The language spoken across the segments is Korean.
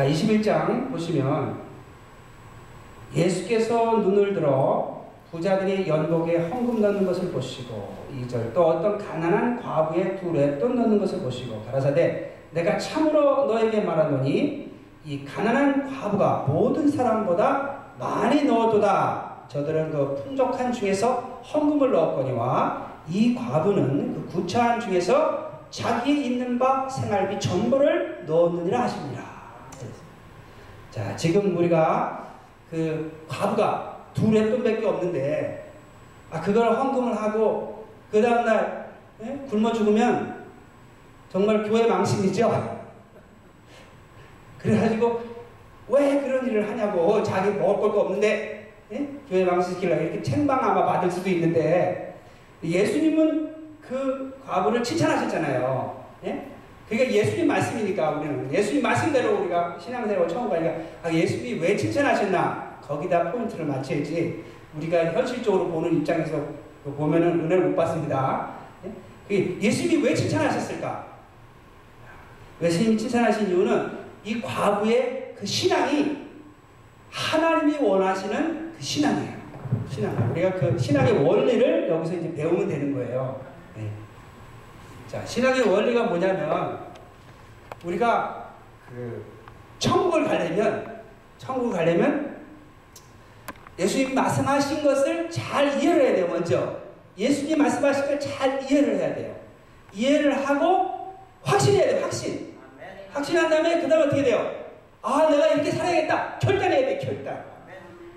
자, 21장 보시면 예수께서 눈을 들어 부자들이 연복에 헌금 넣는 것을 보시고 2절 또 어떤 가난한 과부의 둘에 돈 넣는 것을 보시고 가라사대 내가 참으로 너에게 말하노니 이 가난한 과부가 모든 사람보다 많이 넣어도다 저들은 그 풍족한 중에서 헌금을 넣었거니와 이 과부는 그 구차한 중에서 자기의 있는 바 생활비 전부를 넣었느니라 하십니다. 자, 지금 우리가 그 과부가 둘의 돈밖에 없는데 아 그걸 헌금을 하고 그 다음날 예? 굶어 죽으면 정말 교회 망신이죠. 그래가지고 왜 그런 일을 하냐고 자기 먹을 것도 없는데 예? 교회 망신시키려고 이렇게 책망 아마 받을 수도 있는데 예수님은 그 과부를 칭찬하셨잖아요. 예? 그러니까 예수님 말씀이니까 우리는 예수님 말씀대로 우리가 신앙생활 처음 가니까 아, 예수님이 왜 칭찬하셨나 거기다 포인트를 맞춰야지 우리가 현실적으로 보는 입장에서 보면은 은혜를 못 받습니다. 예? 그 예수님이 왜 칭찬하셨을까? 예수님이 칭찬하신 이유는 이 과부의 그 신앙이 하나님이 원하시는 그 신앙이에요. 신앙. 우리가 그 신앙의 원리를 여기서 이제 배우면 되는 거예요. 네. 자, 신앙의 원리가 뭐냐면 우리가 그 천국을 가려면 천국을 가려면 예수님 말씀하신 것을 잘 이해를 해야 돼요. 먼저 예수님 말씀하신 걸 잘 이해를 해야 돼요. 이해를 하고 확신해야 돼요. 확신. 확신한 다음에 그 다음에 어떻게 돼요? 아 내가 이렇게 살아야겠다. 결단해야 돼. 결단.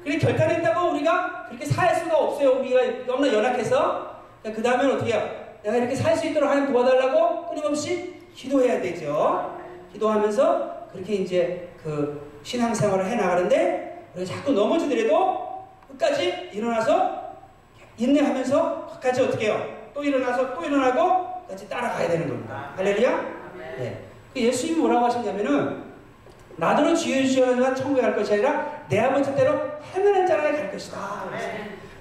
그래 결단했다고 우리가 그렇게 살 수가 없어요. 우리가 너무나 연약해서 그 다음에 어떻게 해요? 내가 이렇게 살 수 있도록 하나님 도와달라고 끊임없이 기도해야 되죠. 기도하면서 그렇게 이제 그 신앙생활을 해 나가는데 우리가 자꾸 넘어지더라도 끝까지 일어나서 인내하면서 끝까지 어떻게 해요? 또 일어나서 또 일어나고 끝까지 따라가야 되는 겁니다. 할렐루야? 네. 그 예수님이 뭐라고 하셨냐면은 나더러 주여가 천국에 갈 것이 아니라 내 아버지 뜻대로 헤매는 자라에 갈 것이다.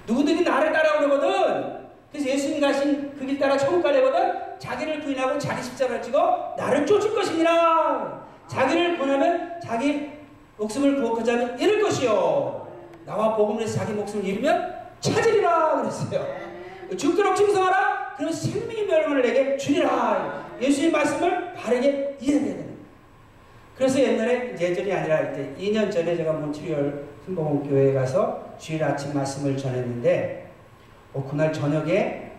누구들이 나를 따라오려거든. 그래서 예수님 가신 그 길 따라 천국 가려거든. 자기를 부인하고 자기 십자가를 지고 나를 쫓을 것이니라. 자기를 보내면 자기 목숨을 구하자면 잃을 것이요. 나와 복음을 해서 자기 목숨을 잃으면 찾으리라 그랬어요. 죽도록 충성하라. 그러면 생명의 멸망을 내게 주리라. 예수님 말씀을 바르게 이해해야 되는 그래서 옛날에 예전이 아니라 이제 2년 전에 제가 몬트리올 순복음 교회에 가서 주일 아침 말씀을 전했는데 어, 그날 저녁에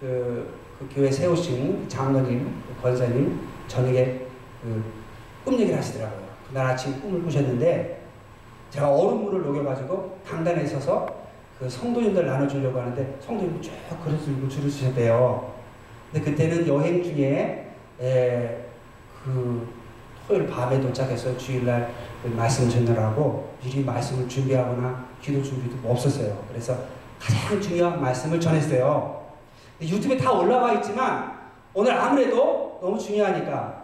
그, 그 교회 세우신 장로님, 그 권사님 저녁에 그 꿈 얘기를 하시더라고요. 그날 아침 꿈을 꾸셨는데 제가 얼음물을 녹여가지고 강단에 있어서 그 성도님들 나눠주려고 하는데 성도님 쭉 그릇을 들고 줄을 서셨대요. 근데 그때는 여행 중에 에, 그 토요일 밤에 도착해서 주일날 말씀 전하라고 미리 말씀을 준비하거나 기도 준비도 없었어요. 그래서 가장 중요한 말씀을 전했어요. 유튜브에 다 올라와 있지만 오늘 아무래도 너무 중요하니까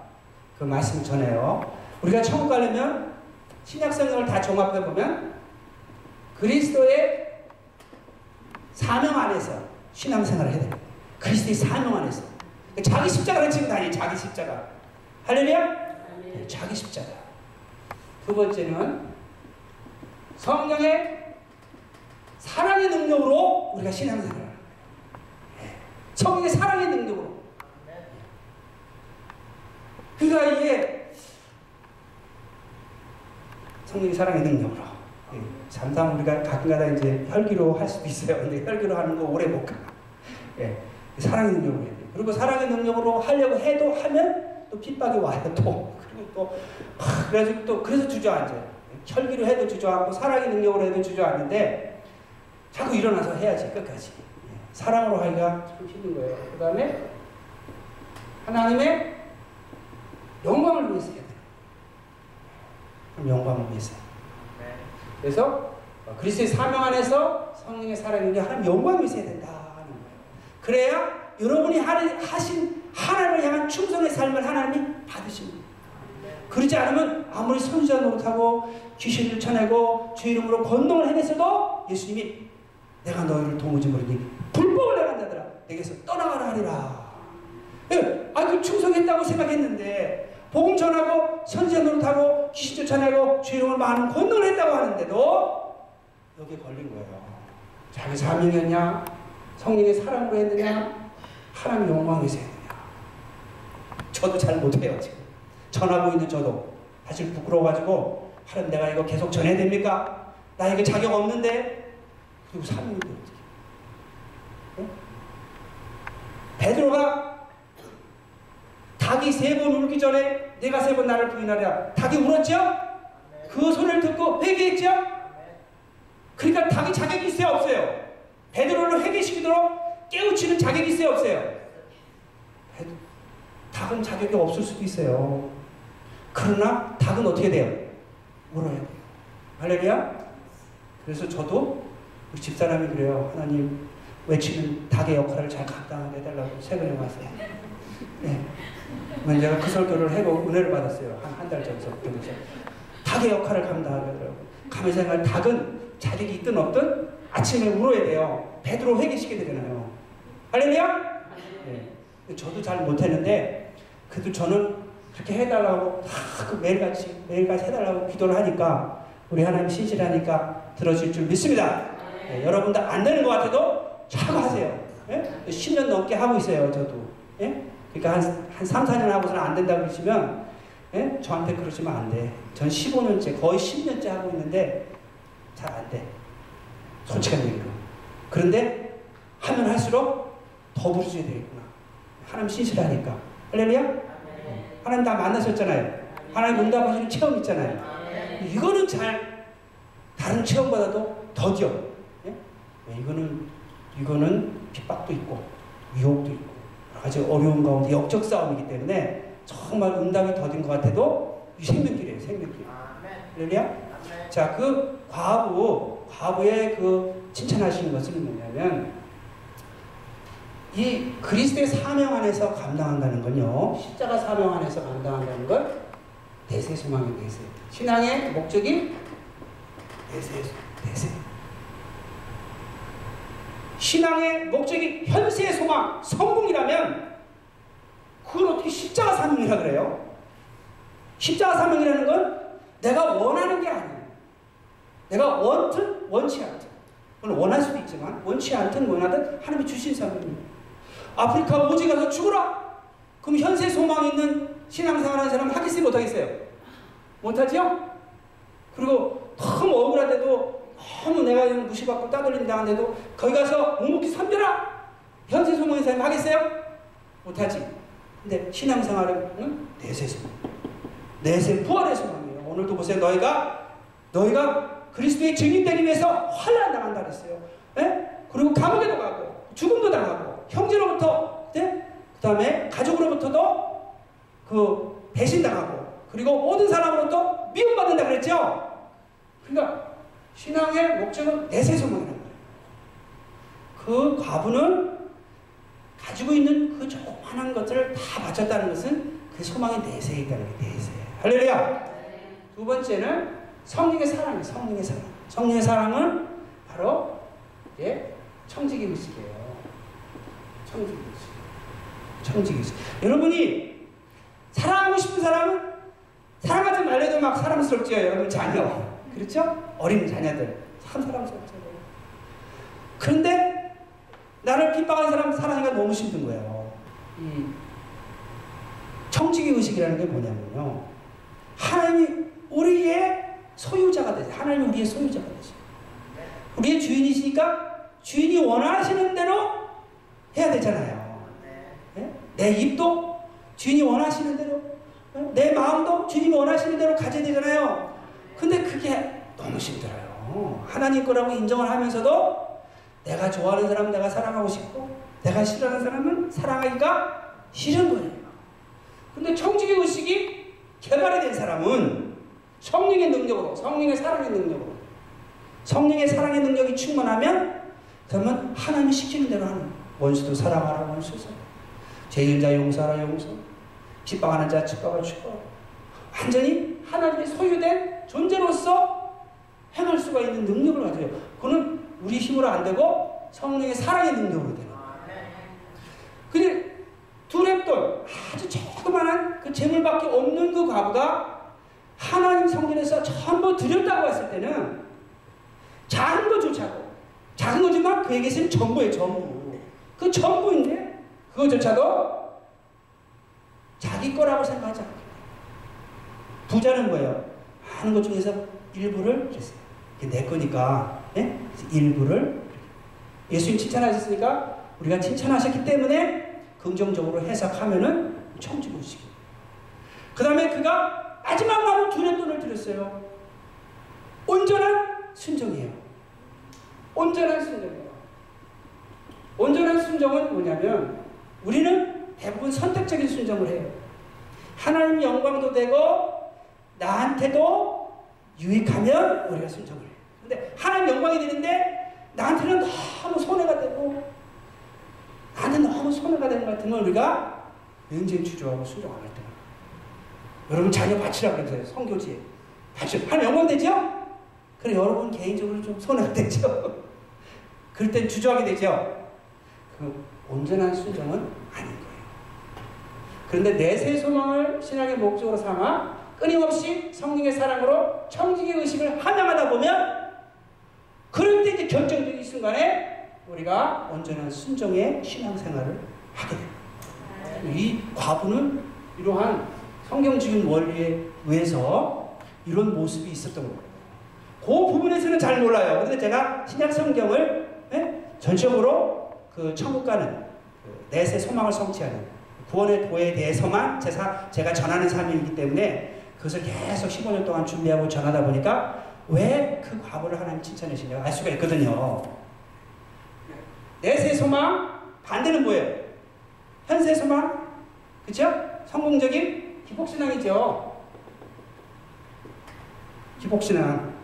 그 말씀을 전해요. 우리가 천국 가려면 신약 성경을 다 종합해 보면 그리스도의 사명 안에서 신앙생활을 해야 돼요. 그리스도의 사명 안에서 자기 십자가를 지고 다니 자기 십자가. 할렐루야? 네, 자기 십자가. 두 번째는 성령의 사랑의 능력으로 우리가 신앙생활을 성령의 사랑의 능력으로. 그러니까 이게 성령의 사랑의 능력으로. 네, 잠깐 우리가 가끔가다 이제 혈기로 할 수도 있어요. 근데 혈기로 하는 거 오래 못 가. 예, 사랑의 능력으로 해야 돼. 그리고 사랑의 능력으로 하려고 해도 하면 또 핍박이 와요. 또 그리고 또 하, 그래가지고 또 그래서 주저앉아요. 혈기로 해도 주저앉고 사랑의 능력으로 해도 주저앉는데 자꾸 일어나서 해야지 끝까지. 예, 사랑으로 하기가 참 힘든 거예요. 그 다음에 하나님의 영광을 위해서 해야 돼요. 영광을 위해서. 그래서 그리스도의 사명 안에서 성령의 사랑이 하나님 영광을 위해서 해야 된다는 거예요. 그래야 여러분이 하신 하나님을 향한 충성의 삶을 하나님이 받으십니다. 그러지 않으면 아무리 선지자 노릇하고 귀신을 쳐내고 주 이름으로 건동을 해냈어도 예수님이 내가 너희를 도무지 모르니 불법을 나간다더라. 내게서 떠나가라 하리라. 예, 아, 그 충성했다고 생각했는데 복음 전하고 선지자 노릇하고 귀신 쫓아내고 주이름을 많은 권능을 했다고 하는데도 여기에 걸린 거예요. 자기 사명이었냐? 성령의 사랑으로 했느냐? 하나님 영광 위해서 했느냐? 저도 잘 못해요 지금. 전하고 있는 저도 사실 부끄러워가지고 하나님 내가 이거 계속 전해야 됩니까? 나 이거 자격 없는데 그리고 사명인데 어떻게? 네? 베드로가 닭이 세 번 울기 전에 내가 세 번 나를 부인하랴. 닭이 울었죠? 그 소리를 듣고 회개했죠? 그러니까 닭이 자격이 있어요, 없어요? 베드로를 회개시키도록 깨우치는 자격이 있어요, 없어요? 닭은 자격이 없을 수도 있어요. 그러나 닭은 어떻게 돼요? 울어야 돼요. 할렐루야? 그래서 저도 우리 집사람이 그래요. 하나님 외치는 닭의 역할을 잘 감당하게 해달라고 최근에 와서. 네. 제가 그 설교를 해고 은혜를 받았어요. 한 한 달 전서부터. 닭의 역할을 감당하게 하더라고요. 생각하면 닭은 자격이 있든 없든 아침에 울어야 돼요. 베드로 회개시켜야 되잖아요. 할렐루야? 네. 저도 잘 못했는데 그래도 저는 그렇게 해달라고 그 매일같이 매일같이 해달라고 기도를 하니까 우리 하나님 신실하니까 들어줄 줄 믿습니다. 네, 여러분들 안 되는 것 같아도 자꾸 하세요. 예? 10년 넘게 하고 있어요, 저도. 예? 그러니까 한, 한 3, 4년 하고서는 안 된다고 그러시면 예? 저한테 그러시면 안 돼. 전 15년째, 거의 10년째 하고 있는데 잘 안 돼. 솔직한 얘기로. 그런데 하면 할수록 더 부르셔야 되겠구나. 하나님 신실하니까. 할렐루야? 하나님 다 만나셨잖아요. 하나님 응답하시는 체험 있잖아요. 이거는 잘 다른 체험보다도 더디어. 예? 이거는 이거는 핍박도 있고 위협도 있고 여러 가지 어려운 가운데 역적 싸움이기 때문에 정말 응답이 더딘 것 같아도 이 생명길이에요, 생명길. 할렐루야? 자, 그 과부, 과부의 그 칭찬하시는 것은 뭐냐면 이 그리스도의 사명 안에서 감당한다는 건요. 십자가 사명 안에서 감당한다는 걸 대세 소망의 대세. 신앙의 목적이 대세, 대세. 신앙의 목적이 현세의 소망, 성공이라면 그걸 어떻게 십자가 사명이라 그래요? 십자가 사명이라는 건 내가 원하는 게 아니에요. 내가 원든 원치 않든 물론 원할 수도 있지만 원치 않든 원하든 하나님이 주신 사명입니다. 아프리카 오지 가서 죽어라. 그럼 현세 소망 있는 신앙생활 하는 사람 하겠어요 못하겠어요? 못하죠? 그리고 너무 억울한데도 너무 내가 무시받고 따돌림 당한데도 거기 가서 묵묵히 섬겨라. 현세 소망인 사람 하겠어요? 못하지. 근데 신앙생활은 내세 소망. 내세 부활의 소망이에요. 오늘도 보세요. 너희가 너희가 그리스도의 증인 되기 위해서 환란 당한다 그랬어요. 예? 그리고 감옥에도 가고 죽음도 당하고 형제로부터 네? 그 다음에 가족으로부터도 그 배신당하고 그리고 모든 사람으로부터 미움받는다 그랬죠. 그러니까 신앙의 목적은 내세 소망이라는 거예요. 그 과부는 가지고 있는 그 조그만한 것들을 다 바쳤다는 것은 그 소망이 내세에 있다는 게 내세. 할렐루야. 두 번째는 성령의 사랑이에요. 성령의 사랑. 성령의 사랑은 바로 예, 청지기 의식이에요. 청지기 의식. 청지기 의식. 여러분이 사랑하고 싶은 사람은 사랑하지 말래도 막 사랑스럽죠. 여러분 자녀. 그렇죠? 어린 자녀들. 참 사랑스럽죠. 그런데 나를 핍박하는 사람 사랑하기가 너무 힘든 거예요. 이 청지기 의식이라는 게 뭐냐면요. 하나님이 우리의 소유자가 되세요. 하나님이 우리의 소유자가 되세요. 우리의 주인이시니까 주인이 원하시는 대로 해야 되잖아요. 네? 내 입도 주인이 원하시는 대로, 내 마음도 주인이 원하시는 대로 가져야 되잖아요. 근데 그게 너무 힘들어요. 하나님 거라고 인정을 하면서도 내가 좋아하는 사람 내가 사랑하고 싶고 내가 싫어하는 사람은 사랑하기가 싫은 거예요. 근데 청지기 의식이 개발이 된 사람은 성령의 능력으로, 성령의 사랑의 능력으로, 성령의 사랑의 능력이 충만하면 그러면 하나님이 시키는 대로 하는 원수도 사랑하라 원수서 죄인 자 용서하라 용서 핍박하는 자 핍박하라 축복 완전히 하나님의 소유된 존재로서 행할 수가 있는 능력을 가져요. 그는 우리 힘으로 안 되고 성령의 사랑의 능력으로 되는 근데 두랩돈 아주 조그만한 그 재물밖에 없는 그 과부가 하나님 성전에서 전부 드렸다고 했을 때는 작은 것조차도 작은 거지만 그에게서는 전부예요 전부 그 전부인데 그것조차도 자기 거라고 생각하지 않아요 부자는 뭐예요? 하는 것 중에서 일부를 줬어요 내 거니까 예? 일부를 예수님 칭찬하셨으니까 우리가 칭찬하셨기 때문에 긍정적으로 해석하면은 청지고식그 다음에 그가 마지막 말로 두년 돈을 드렸어요. 온전한 순종이에요. 온전한 순종이에요. 온전한 순종은 뭐냐면 우리는 대부분 선택적인 순종을 해요. 하나님 영광도 되고 나한테도 유익하면 우리가 순종을 해요. 근데 하나님 영광이 되는데 나한테는 너무 손해가 되고 나한테 너무 손해가 되는 것 같으면 우리가 굉장히 주저하고 순종 안할 때가 여러분 자녀 바치라고 그러세요. 성교지에. 바치 하나님 영광 되죠? 그래 여러분 개인적으로 좀 손해가 되죠? 그럴 땐 주저하게 되죠? 그 온전한 순종은 아닌 거예요. 그런데 내세 소망을 신앙의 목적으로 삼아 끊임없이 성령의 사랑으로 청지기 의식을 함양하다 보면 그럴 때 이제 결정적인 순간에 우리가 온전한 순종의 신앙생활을 하게 됩니다. 이 과부는 이러한 성경적인 원리에 의해서 이런 모습이 있었던 거예요. 그 부분에서는 잘 몰라요. 근데 제가 신약 성경을 예? 전적으로 그 천국 가는 그 내세 소망을 성취하는 구원의 도에 대해서만 제가, 제가 전하는 삶이기 때문에 그것을 계속 15년 동안 준비하고 전하다 보니까 왜 그 과거를 하나님 칭찬하시냐 알 수가 있거든요. 내세 소망 반대는 뭐예요? 현세 소망 그쵸? 성공적인 기복신앙이죠. 기복신앙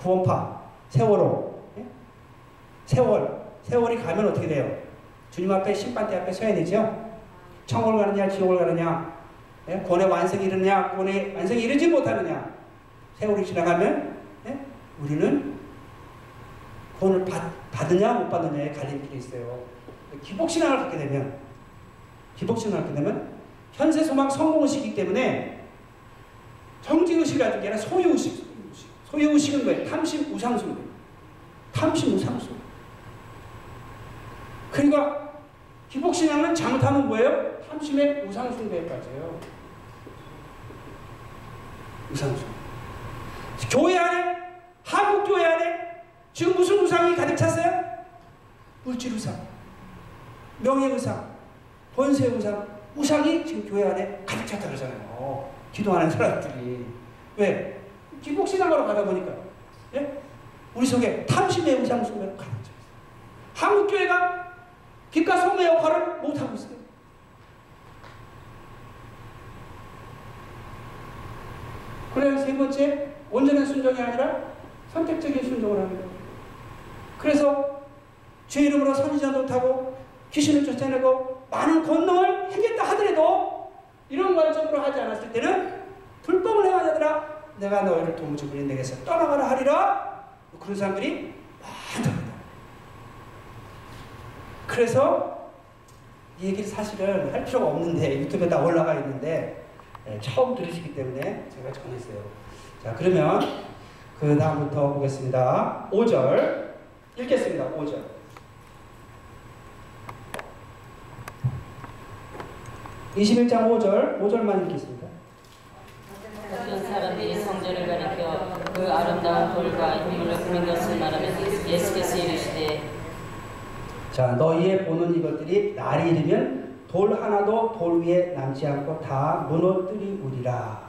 구원파 세월호 예? 세월 세월이 가면 어떻게 돼요? 주님 앞에 심판대 앞에 서야 되죠. 천국을 가느냐 지옥을 가느냐 예? 구원의 완성이 이르느냐 구원의 완성이 이르지 못하느냐 세월이 지나가면 예? 우리는 구원을 받, 받느냐 못 받느냐의 갈림길이 있어요. 기복신앙을 갖게 되면 기복신앙을 갖게 되면 현세 소망 성공의식이기 때문에 정지의식이라는 게 아니라 소유의식 소유의식은 뭐예요? 탐심 우상숭배 탐심 우상숭배 그러니까 기복신앙은 잘못하면 뭐예요? 탐심의 우상숭배에 빠져요. 우상숭배. 교회 안에 한국 교회 안에 지금 무슨 우상이 가득 찼어요? 물질 우상, 명예 우상, 번세 우상, 우상이 지금 교회 안에 가득 찼다 그러잖아요. 기도하는 사람들이. 왜? 기복신앙으로 가다 보니까. 예? 우리 속에 탐심의 우상 숭배로 가득 차 있어요. 한국 교회가 빛과 소의 역할을 못하고 있어요. 그래서 세 번째, 온전한 순종이 아니라 선택적인 순종을 하는 거예요. 그래서 죄 이름으로 선지자도 못하고 귀신을 쫓아내고 많은 권능을 행했다 하더라도 이런 관점으로 하지 않았을 때는 불법을 행하자더라 내가 너희를 도무지 내게서 떠나가라 하리라 그런 사람들이 많답니다. 그래서 이 얘기를 사실은 할 필요가 없는데 유튜브에 다 올라가 있는데 네, 처음 들으시기 때문에 제가 전했어요. 자 그러면 그 다음부터 보겠습니다. 5절 읽겠습니다. 5절 (21장 5절) 5절만 읽겠습니다. 어떤 사람들이 성전을 가리켜 그 아름다운 돌과 인물을 그린 것을 말하면 예수께서 이르시되 자 너희의 보는 이것들이 날이 이르면 돌 하나도 돌 위에 남지 않고 다 무너뜨리우리라.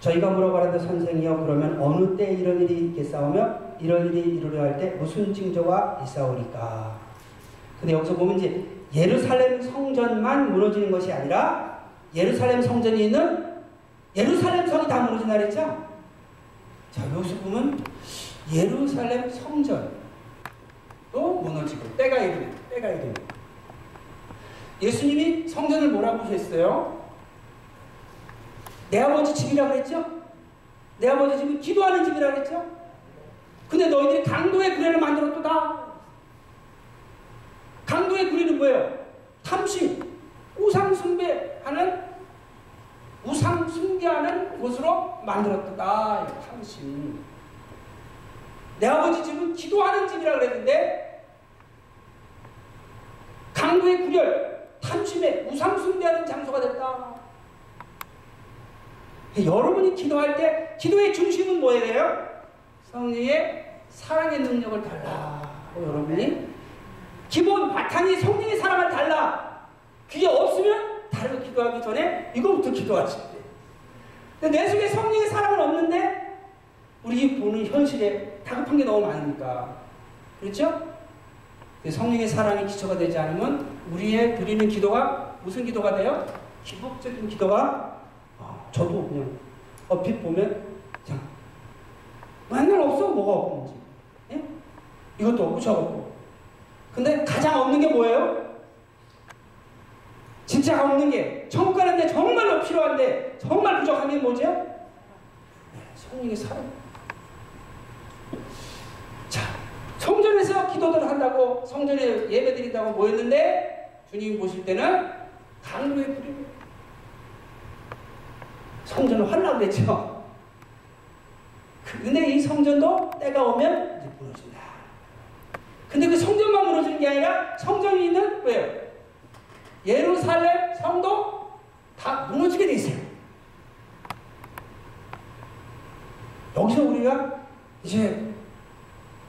저희가 물어가라도 선생이여 그러면 어느 때 이런 일이 있겠사오며 이런 일이 이루려 할 때 무슨 징조가 있사오리까. 근데 여기서 보면 이제 예루살렘 성전만 무너지는 것이 아니라 예루살렘 성전이 있는 예루살렘 성이 다 무너진다 그랬죠? 자 여기서 보면 예루살렘 성전 도 무너지고 때가 이르네 때가 이르네 예수님이 성전을 뭐라고 하셨어요? 내 아버지 집이라고 그랬죠? 내 아버지 집은 기도하는 집이라고 그랬죠? 근데 너희들이 강도의 구례를 만들었다. 강도의 구례는 뭐예요? 탐심, 우상 숭배하는 우상 숭배하는 곳으로 만들었다. 당신. 내 아버지 집은 기도하는 집이라 그랬는데 강도의 구렬, 탐심에 우상 숭배하는 장소가 됐다. 여러분이 기도할 때 기도의 중심은 뭐예요? 성령의 사랑의 능력을 달라. 여러분이 기본 바탕이 성령의 사랑을 달라. 그게 없으면 다른 거 기도하기 전에 이거부터 기도하셔야 돼. 근데 내 속에 성령의 사랑은 없는데 우리 보는 현실에 다급한 게 너무 많으니까. 그렇죠? 성령의 사랑이 기초가 되지 않으면 우리의 드리는 기도가 무슨 기도가 돼요? 기복적인 기도가 아, 저도 그냥 얼핏 보면 자 맨날 없어 뭐가 없는지 예? 이것도 없고 저것도 없고 근데 가장 없는 게 뭐예요? 진짜 없는 게 천국 가는데 정말로 필요한데 정말 부족한 게 뭐죠? 네, 성령의 사랑 자 성전에서 기도들 한다고 성전에 예배 드린다고 모였는데 주님 보실 때는 강도의 불이 성전을 하려고 그랬죠. 근데 이 성전도 때가 오면 이제 무너진다. 근데 그 성전만 무너지는 게 아니라 성전이 있는 왜요? 예루살렘 성도 다 무너지게 돼 있어요. 여기서 우리가 이제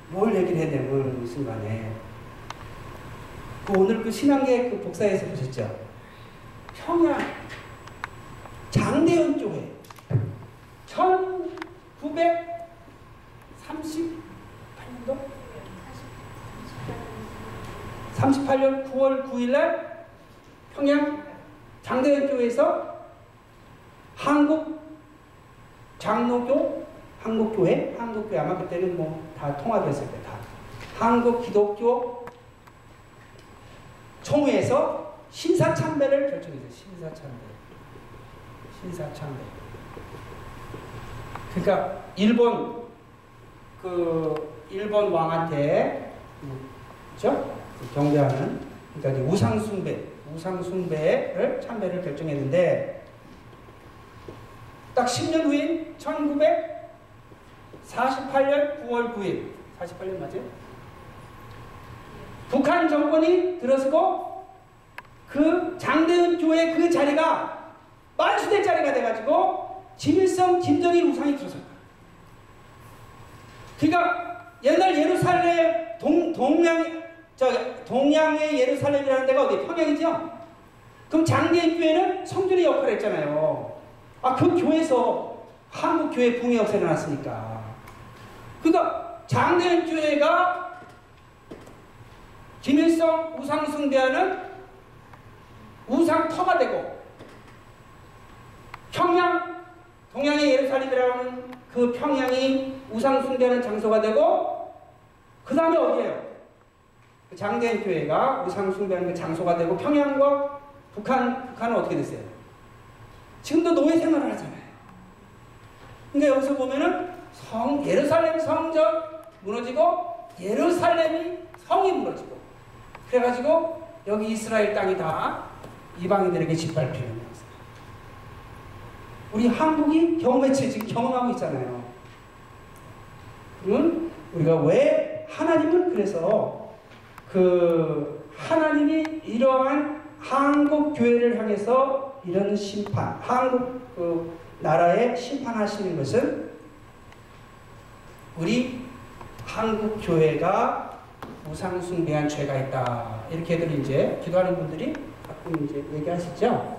뭘 얘기를 되는 순간에 그 오늘 그 신앙계 그 복사에서 보셨죠? 평양 장대현 쪽에 1938년도 38년 9월 9일날 평양 장대현 교회에서 한국 장로교 한국교회 한국교회 아마 그때는 뭐 다 통합했을 때다 한국 기독교 총회에서 신사참배를 결정했어요. 신사참배. 신사참배. 그러니까 일본 그 일본 왕한테 그죠? 경배하는 그러니까 우상 숭배, 우상 숭배를 참배를 결정했는데 딱 10년 후인 1948년 9월 9일 48년 맞아요? 북한 정권이 들어서고 그 장대은 교회 그 자리가 만수대 자리가 돼가지고 김일성, 김정일 우상이 들어섰다. 그러니까 옛날 예루살렘 동, 동양 저 동양의 예루살렘이라는 데가 어디 평양이죠? 그럼 장대인 교회는 성전의 역할을 했잖아요. 아 그 교회에서 한국 교회 붕의 역사가 일어났으니까. 그러니까 장대인 교회가 김일성 우상 숭배하는 우상터가 되고 평양 동양의 예루살렘이라는 그 평양이 우상 숭배하는 장소가 되고 그 다음에 어디예요? 그 장대인 교회가 우상 숭배하는 그 장소가 되고 평양과 북한 북한은 어떻게 됐어요? 지금도 노예 생활을 하잖아요. 그러니까 여기서 보면은 성 예루살렘 성전 무너지고 예루살렘이 성이 무너지고 그래가지고 여기 이스라엘 땅이 다 이방인들에게 짓밟히는 거예요. 우리 한국이 경험했지 지금 경험하고 있잖아요. 그러면 우리가 왜 하나님은 그래서 그 하나님이 이러한 한국 교회를 향해서 이런 심판, 한국 그 나라에 심판하시는 것은 우리 한국 교회가 우상 숭배한 죄가 있다. 이렇게들 이제 기도하는 분들이 가끔 이제 얘기하시죠.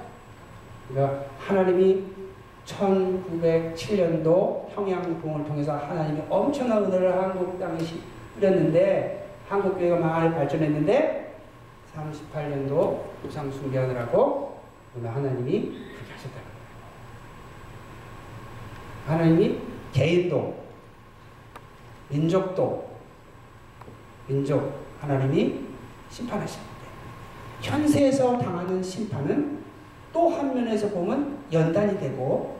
그러니까 하나님이 1907년도 평양봉을 통해서 하나님이 엄청난 은혜를 한국 땅에 뿌렸는데 한국 교회가 많이 발전했는데 38년도 우상 숭배하느라고 하나님이 그렇게 거예요. 하나님이 개인도 민족도 민족 하나님이 심판하시는데 현세에서 당하는 심판은 또 한 면에서 보면 연단이 되고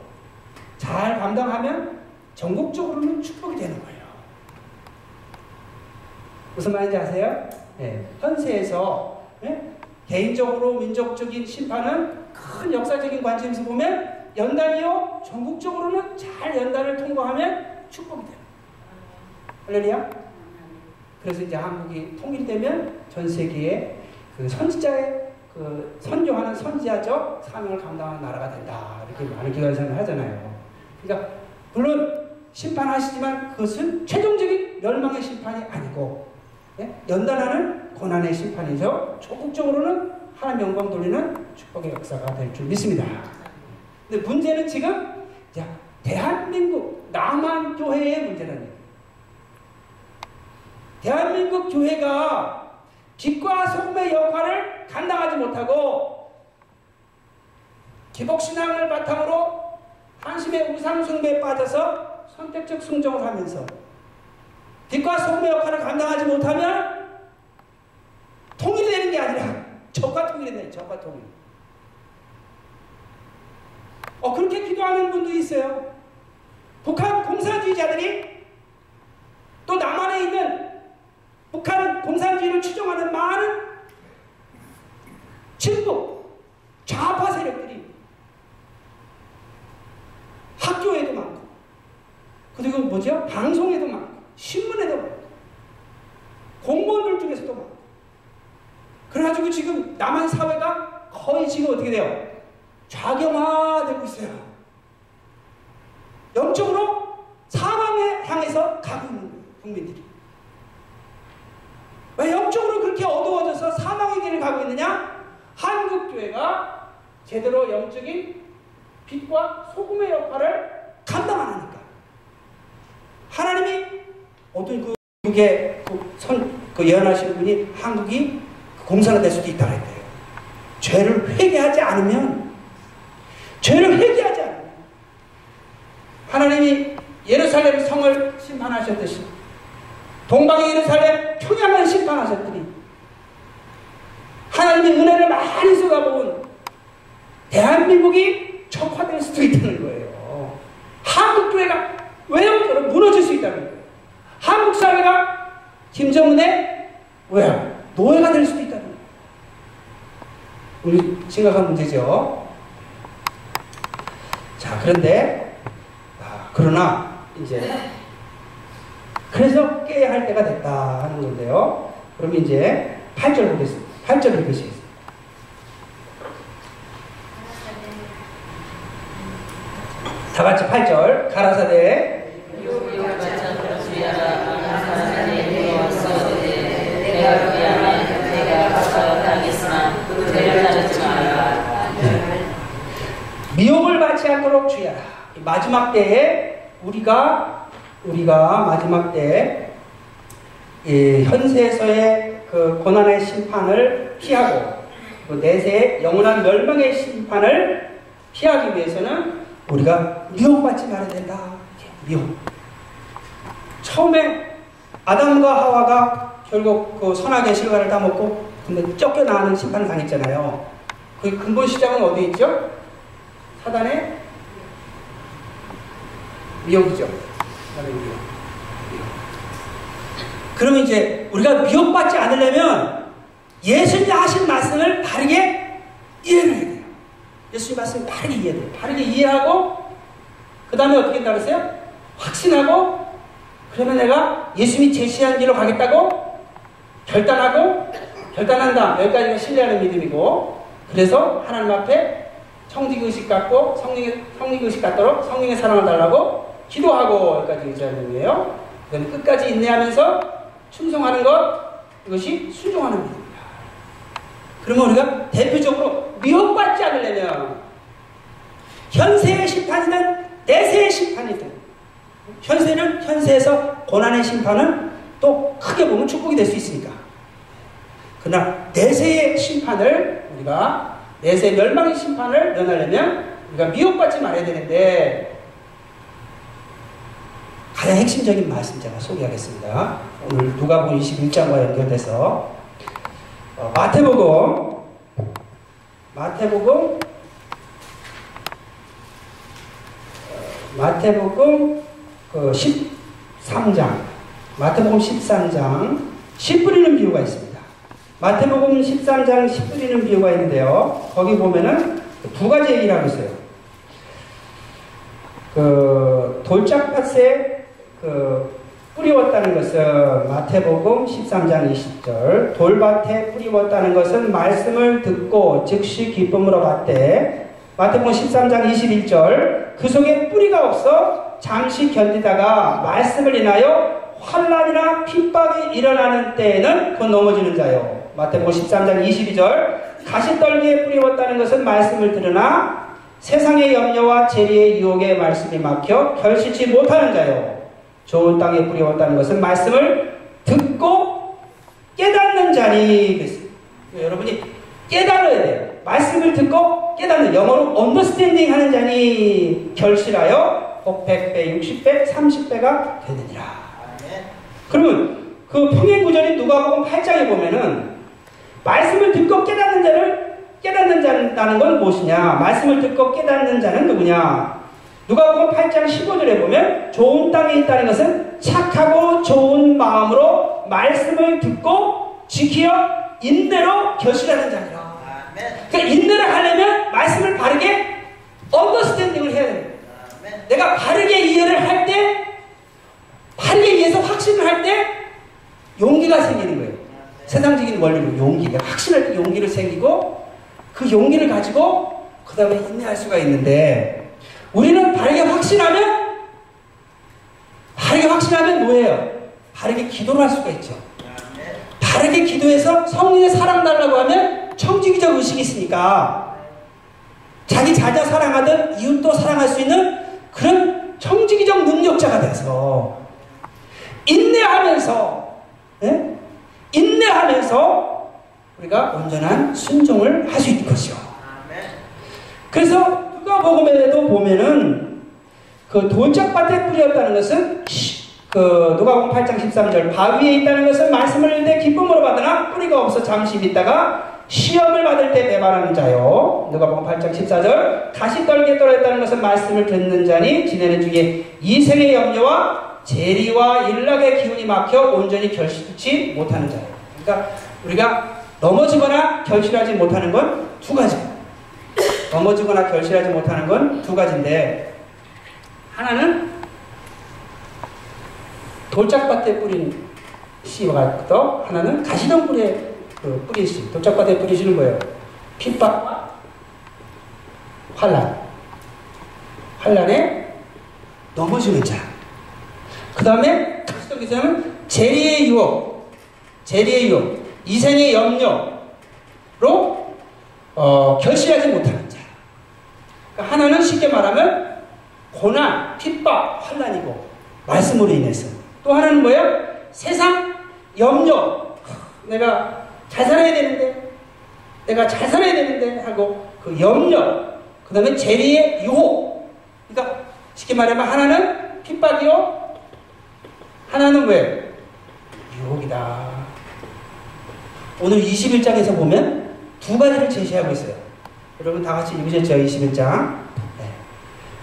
잘 감당하면 전국적으로는 축복이 되는 거예요. 무슨 말인지 아세요? 네. 현세에서 네? 개인적으로 민족적인 심판은 큰 역사적인 관점에서 보면 연단이요 전국적으로는 잘 연단을 통과하면 축복이 돼요. 할렐루야. 그래서 이제 한국이 통일되면 전 세계에 그 선지자의 그 선교하는 선지자적 사명을 감당하는 나라가 된다. 이렇게 많은 기관사를 하잖아요. 그러니까 물론 심판하시지만 그것은 최종적인 멸망의 심판이 아니고 예? 연단하는 고난의 심판이죠. 조국적으로는 하나님 영광 돌리는 축복의 역사가 될 줄 믿습니다. 근데 문제는 지금 자, 대한민국 남한 교회의 문제는 대한민국 교회가 빛과 소금의 역할을 감당하지 못하고 기복신앙을 바탕으로 한심의 우상숭배에 빠져서 선택적 순종을 하면서 빛과 소금의 역할을 감당하지 못하면 통일이 되는 게 아니라 적과 통일이 되는 적과 통일. 어, 그렇게 기도하는 분도 있어요. 북한 공산주의자들이 또 남한에 있는 북한 공산주의를 추종하는 많은 친북 좌파 세력들이 학교에도 많고 그리고 뭐죠? 방송에도 많고 신문에도 많고 공무원들 중에서도 많고 그래가지고 지금 남한 사회가 거의 지금 어떻게 돼요? 좌경화되고 있어요. 영적으로 사망에 향해서 가고 있는. 국민들이. 왜 영적으로 그렇게 어두워져서 사망의 길을 가고 있느냐? 한국교회가 제대로 영적인 빛과 소금의 역할을 감당 안 하니까. 하나님이 어떤 그 미국의 그 선, 그 예언하신 분이 한국이 공산화 될 수도 있다고 했대요. 죄를 회개하지 않으면, 죄를 회개하지 않으면, 하나님이 예루살렘 성을 심판하셨듯이, 동방의 예루살렘 평양을 심판하셨더니, 하나님의 은혜를 많이 쏟아부은 대한민국이 척화될 수도 있다는 거예요. 한국 교회가 외형적으로 무너질 수 있다는 거예요. 한국 사회가 김정은의 왜 노예가 될 수도 있다는 거예요. 우리 심각한 문제죠. 자, 그런데 아, 그러나 이제 그래서 깨야 할 때가 됐다 하는 건데요. 그럼 이제 8절 보겠습니다. 8절 읽으시겠습니다. 다 같이 8절 가라사대 미혹을 받지 않도록 주의하라. 마지막 때에 우리가 우리가 마지막 때 현세에서의 그 고난의 심판을 피하고 그 내세의 영원한 멸망의 심판을 피하기 위해서는 우리가 미혹받지 말아야 된다. 미혹. 처음에 아담과 하와가 결국 그 선악의 실과를 다 먹고 근데 쫓겨나는 심판을 당했잖아요. 그 근본 시작은 어디 있죠? 사단의 미혹이죠. 미혹. 그러면 이제 우리가 미혹받지 않으려면 예수님이 하신 말씀을 바르게 이해를 해야 돼요. 예수님 말씀을 바르게 이해해야 돼요. 바르게 이해하고 그 다음에 어떻게 된다 그랬어요? 확신하고 그러면 내가 예수님이 제시한 길로 가겠다고 결단하고 결단한다. 여기까지가 신뢰하는 믿음이고 그래서 하나님 앞에 청지의식 갖고 성령의, 성령의식 갖도록 성령의 사랑을 달라고 기도하고 여기까지 의지하는 거예요. 그다음 끝까지 인내하면서 충성하는 것 이것이 순종하는 믿음입니다. 그러면 우리가 대표적으로 미혹받지 않으려면 현세의 심판이든 내세의 심판이든 현세는 현세에서 고난의 심판은 또 크게 보면 축복이 될 수 있으니까 그러나 내세의 심판을 우리가 내세 멸망의 심판을 면하려면 우리가 미혹받지 말아야 되는데 가장 핵심적인 말씀 제가 소개하겠습니다. 오늘 누가복음 21장과 연결돼서 어, 마태복음 마태복음 어, 마태복음 그 13장 마태복음 13장 씨 뿌리는 비유가 있습니다. 마태복음 13장 10 뿌리는 비유가 있는데요. 거기 보면은 두 가지 얘기를 하고 있어요. 그 돌짝밭에 그 뿌리웠다는 것은 마태복음 13장 20절 돌밭에 뿌리웠다는 것은 말씀을 듣고 즉시 기쁨으로 받되 마태복음 13장 21절 그 속에 뿌리가 없어 잠시 견디다가 말씀을 인하여 환란이나 핍박이 일어나는 때에는 곧 넘어지는 자요. 마태복음 13장 22절 가시떨기에 뿌리웠다는 것은 말씀을 들으나 세상의 염려와 재리의 유혹에 말씀이 막혀 결실치 못하는 자요. 좋은 땅에 뿌리웠다는 것은 말씀을 듣고 깨닫는 자니 여러분이 깨달아야 돼요. 말씀을 듣고 깨닫는 영어로 언더스탠딩 하는 자니 결실하여 복 100배, 60배, 30배가 되느니라. 그러면 그 평행 구절인 누가복음 8장에 보면은 말씀을 듣고 깨닫는 자를 깨닫는 자라는 건 무엇이냐? 말씀을 듣고 깨닫는 자는 누구냐? 누가복음 8장 15절에 보면 좋은 땅에 있다는 것은 착하고 좋은 마음으로 말씀을 듣고 지키어 인내로 결실하는 자니라. 그러니까 인내를 하려면 말씀을 바르게 언더스탠딩을 해야 됩니다. 내가 바르게 이해를 할 때, 바르게 이해해서 확신을 할 때 용기가 생기는 거예요. 세상적인 원리로 용기가 확신할 때 용기를 생기고 그 용기를 가지고 그 다음에 인내할 수가 있는데 우리는 바르게 확신하면 바르게 확신하면 뭐예요? 바르게 기도를 할 수가 있죠. 바르게 기도해서 성령의 사랑 달라고 하면 청지기적 의식이 있으니까 자기 자녀 사랑하듯 이웃도 사랑할 수 있는 그런 청지기적 능력자가 돼서 인내하면서 네? 인내하면서 우리가 온전한 순종을 할 수 있는 것이요. 그래서 누가복음에도 보면은 그 돌짝밭에 뿌렸다는 것은 그 누가복음 8장 13절 바위에 있다는 것은 말씀을 읽되 기쁨으로 받으나 뿌리가 없어 잠시 있다가 시험을 받을 때 배반하는 자요. 누가복음 8장 14절 가시 떨기에 떨어졌다는 것은 말씀을 듣는 자니 지내는 중에 이생의 염려와 재리와 일락의 기운이 막혀 온전히 결실치 못하는 자예요. 그러니까 우리가 넘어지거나 결실하지 못하는 건 두 가지. 넘어지거나 결실하지 못하는 건 두 가지인데 하나는 돌짝밭에 뿌린 씨와 같고 하나는 가시덤불에 그 뿌린 씨. 돌짝밭에 뿌리시는 거예요. 핍박과 환란. 환란에 넘어지는 자. 그 다음에 가시덤불에서는 재리의 유혹, 재리의 유혹, 이생의 염려로 어, 결실하지 못하는 자. 그러니까 하나는 쉽게 말하면 고난, 핍박, 환란이고 말씀으로 인해서 또 하나는 뭐예요? 세상 염려. 내가 잘 살아야 되는데, 내가 잘 살아야 되는데 하고 그 염려. 그 다음에 재리의 유혹. 그러니까 쉽게 말하면 하나는 핍박이요. 하나는 왜? 유혹이다. 오늘 21장에서 보면 두 가지를 제시하고 있어요. 여러분 다 같이 읽으셨죠? 21장. 네.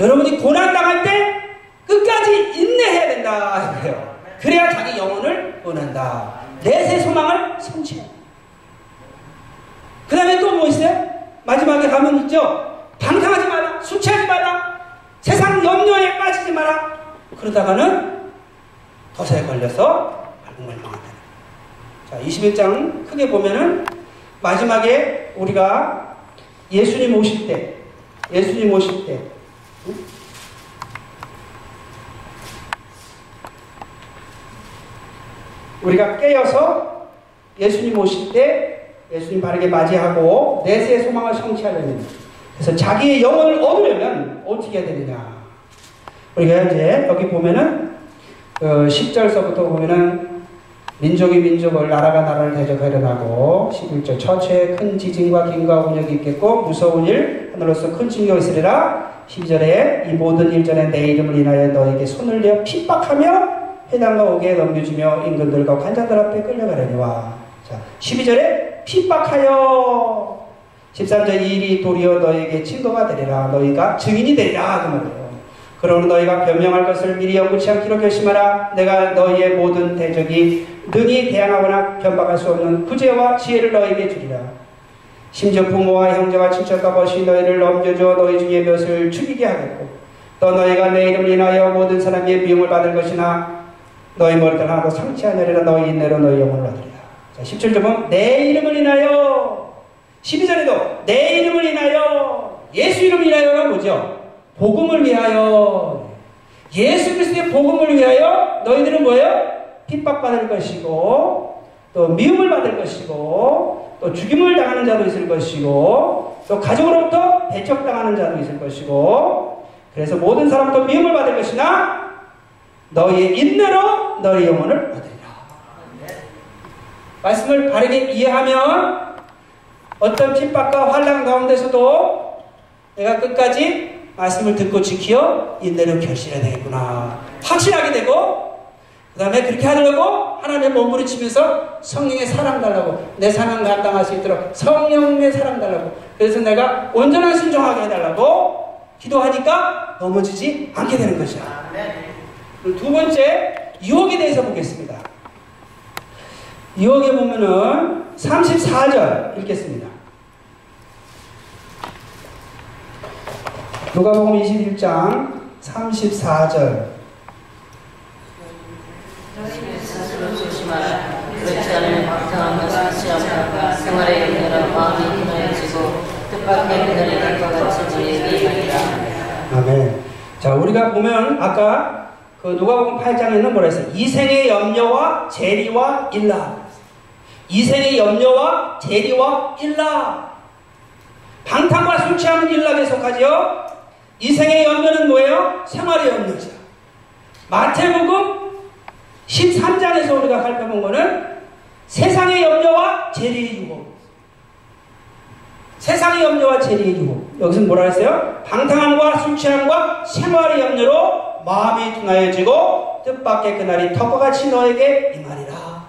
여러분이 고난 당할 때 끝까지 인내해야 된다. 그래요. 그래야 자기 영혼을 원한다. 내세 소망을 성취해. 그 다음에 또 뭐 있어요? 마지막에 가면 있죠? 방탕하지 마라. 술 취하지 마라. 세상 염려에 빠지지 마라. 그러다가는 도사에 걸려서 말궁말망한다. 자, 21장 크게 보면은 마지막에 우리가 예수님 오실 때, 예수님 오실 때, 우리가 깨어서 예수님 오실 때 예수님 바르게 맞이하고 내세의 소망을 성취하려면 그래서 자기의 영혼을 얻으려면 어떻게 해야 되느냐 우리가 이제 여기 보면은 그 10절서부터 보면은 민족이 민족을 나라가 나라를 대적하려 나고 11절 처처에 큰 지진과 긴과 운역이 있겠고 무서운 일 하늘로서 큰 충격이 있으리라. 12절에 이 모든 일 전에 내 이름을 인하여 너에게 손을 내어 핍박하며 해당과 옥에 넘겨주며 임금들과 관자들 앞에 끌려가려니와. 자 12절에 핍박하여. 13절 이 일이 도리어 너에게 증거가 되리라. 너희가 증인이 되리라. 그 말이에요. 그러므로 너희가 변명할 것을 미리 연구치 않기로 결심하라. 내가 너희의 모든 대적이 능히 대항하거나 변박할 수 없는 구제와 지혜를 너희에게 주리라. 심지어 부모와 형제와 친척과 벗이 너희를 넘겨줘 너희 중에 몇을 죽이게 하겠고 또 너희가 내 이름을 인하여 모든 사람의 미움을 받을 것이나 너희 머리들 하나도 상치하느리라 너희 인내로 너희 영혼을 얻으리라. 자, 17절 보면 내 이름을 인하여 12절에도 내 이름을 인하여 예수 이름을 인하여는 뭐죠? 복음을 위하여 예수 그리스도의 복음을 위하여 너희들은 뭐예요? 핍박받을 것이고 또 미움을 받을 것이고 또 죽임을 당하는 자도 있을 것이고 또 가족으로부터 배척당하는 자도 있을 것이고 그래서 모든 사람도 미움을 받을 것이나 너희의 인내로 너희 영혼을 얻으리라. 말씀을 바르게 이해하면 어떤 핍박과 환란 가운데서도 내가 끝까지 말씀을 듣고 지키어 인내로 결실해야 되겠구나. 확신하게 되고, 그 다음에 그렇게 하려고 하나님의 몸부림치면서 성령의 사랑 달라고, 내 사명 감당할 수 있도록 성령의 사랑 달라고, 그래서 내가 온전한 순종하게 해달라고 기도하니까 넘어지지 않게 되는 것이야. 두 번째, 유혹에 대해서 보겠습니다. 유혹에 보면은 34절 읽겠습니다. 누가복음 21장 34절 스스로 조심 그렇지 않으면 방탕한 것을 시험하고 생활의 영녀라 마음이 흔들어지고 뜻밖의. 아멘. 자, 우리가 보면 아까 그 누가복음 8장에는 뭐라 했어요? 이생의 염려와 재리와 일라. 이생의 염려와 재리와 일라. 방탕과 술 취하는 일락에 속하지요. 이생의 염려는 뭐예요? 생활의 염려죠. 마태복음 13장에서 우리가 살펴본 거는 세상의 염려와 재리의 유혹. 세상의 염려와 재리의 유혹. 여기서 뭐라 했어요? 방탕함과 술 취함과 생활의 염려로 마음이 둔하여지고 뜻밖의 그날이 턱과 같이 너에게 임하리라.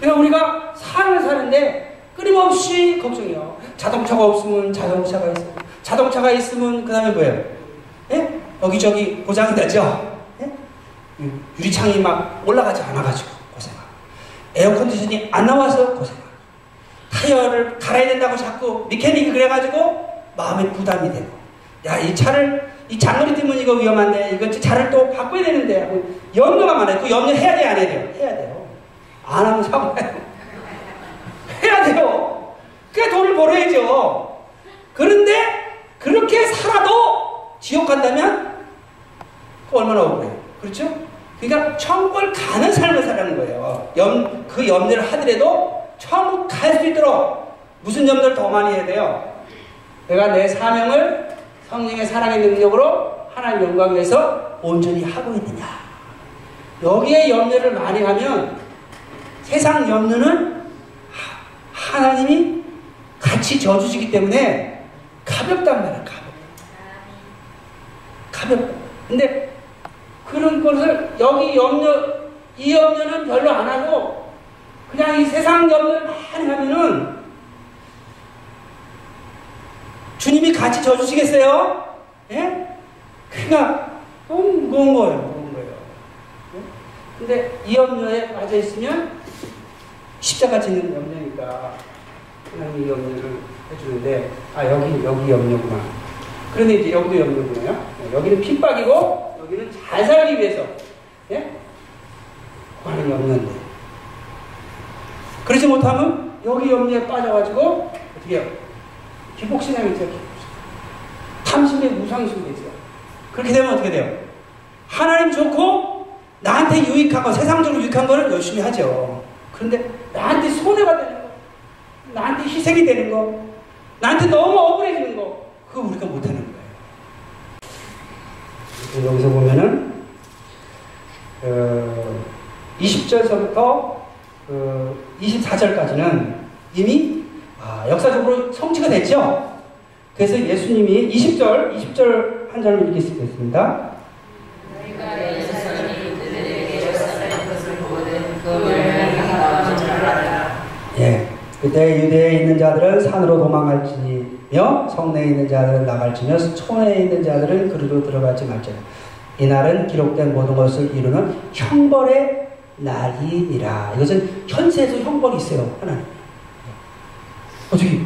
그러니까 우리가 삶을 사는데 끊임없이 걱정이요. 자동차가 없으면 자동차가 있어. 자동차가 있으면 그 다음에 뭐예요? 예? 여기저기 고장이 나죠? 예? 유리창이 막 올라가지 않아가지고 고생하고. 에어컨디션이 안 나와서 고생하고. 타이어를 갈아야 된다고 자꾸 미케닉이 그래가지고 마음에 부담이 되고. 야, 이 차를, 이 장거리 뛰면 이거 위험한데, 이거 차를 또 바꿔야 되는데, 하고 염려가 많아요. 그 염려 해야 돼, 안 해야 돼요? 해야 돼요. 안 하면 사고 나요. 해야 돼요. 그게 돈을 벌어야죠. 그런데 그렇게 살아도 지옥 간다면 그 얼마나 억울해요. 그렇죠? 그러니까 천국을 가는 삶을 살라는 거예요. 염, 그 염려를 하더라도 천국 갈 수 있도록 무슨 염려를 더 많이 해야 돼요? 내가 내 사명을 성령의 사랑의 능력으로 하나님 영광 위해서 온전히 하고 있느냐. 여기에 염려를 많이 하면 세상 염려는 하나님이 같이 져주시기 때문에 가볍단 말이야, 가볍다. 가볍다. 근데 그런 것을 여기 염려, 이 염려는 별로 안 하고 그냥 이 세상 염려를 많이 하면은 주님이 같이 져주시겠어요? 예? 그러니까 무거운 거예요, 무거운 거예요. 예? 근데 이 염려에 빠져 있으면 십자가 지는 염려니까 하나님이 이 염려를 해주는데 아 여기 여기 염려구나. 그런데 이제 여기도 염려구나요. 네, 여기는 핍박이고 여기는 잘 살기 위해서 예? 하는 염려인데 그러지 못하면 여기 염려에 빠져가지고 어떻게 해요? 기복신앙이 있죠. 탐심의 무상심이 되죠. 그렇게 되면 어떻게 돼요? 하나님 좋고 나한테 유익한 거, 세상적으로 유익한 거는 열심히 하죠. 그런데 나한테 손해가 되는 거, 나한테 희생이 되는 거, 나한테 너무 억울해지는 거, 그거 우리가 못하는 거예요. 여기서 보면은 어, 20절서부터 어, 24절까지는 이미 아, 역사적으로 성취가 됐죠. 그래서 예수님이 20절, 20절 한 절을 읽겠습니다. 너희가 예수님이 그들에게 역사하는 것을 보거든 그 멸망이 나오는 줄 알아라. 예. 그때 유대에 있는 자들은 산으로 도망갈지며 성내에 있는 자들은 나갈지며 촌에 있는 자들은 그리로 들어갈지 말지라. 이날은 기록된 모든 것을 이루는 형벌의 날이니라. 이것은 현세에서 형벌이 있어요. 하나님. 어떻게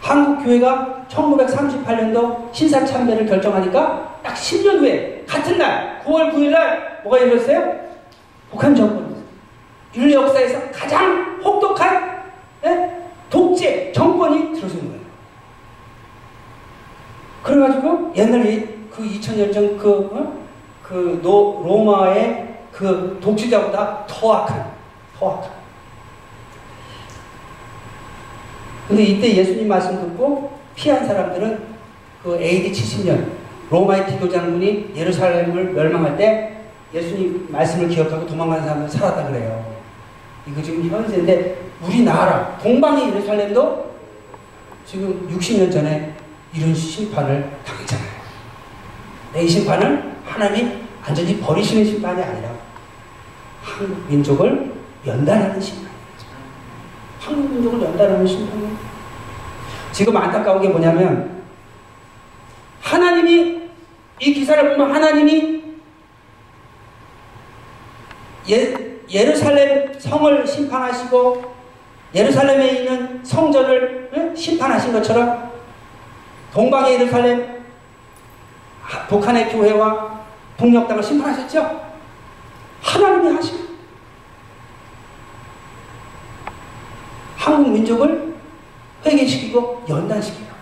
한국 교회가 1938년도 신사참배를 결정하니까 딱 10년 후에 같은 날 9월 9일 날 뭐가 일어났어요? 북한 정권 인류 역사에서 가장 혹독한 예? 독재 정권이 들어선 거예요. 그래가지고 옛날에 그 2000년 전그 어? 그 로마의 그 독재자보다 더 악한 더 악한 근데 이때 예수님 말씀 듣고 피한 사람들은 그 AD 70년 로마의 디도 장군이 예루살렘을 멸망할 때 예수님 말씀을 기억하고 도망가는 사람들 살았다 그래요. 이거 지금 현세인데 우리나라 동방의 예루살렘도 지금 60년 전에 이런 심판을 당했잖아요. 이 심판은 하나님이 완전히 버리시는 심판이 아니라 한국 민족을 연단하는 심판. 한국 민족을 연단하는 심판이에요. 지금 안타까운 게 뭐냐면 하나님이 이 기사를 보면 하나님이 예, 예루살렘 성을 심판하시고 예루살렘에 있는 성전을 네? 심판하신 것처럼 동방의 예루살렘 북한의 교회와 북녘 땅을 심판하셨죠? 하나님이 하시고 한국 민족을 회개시키고 연단시키고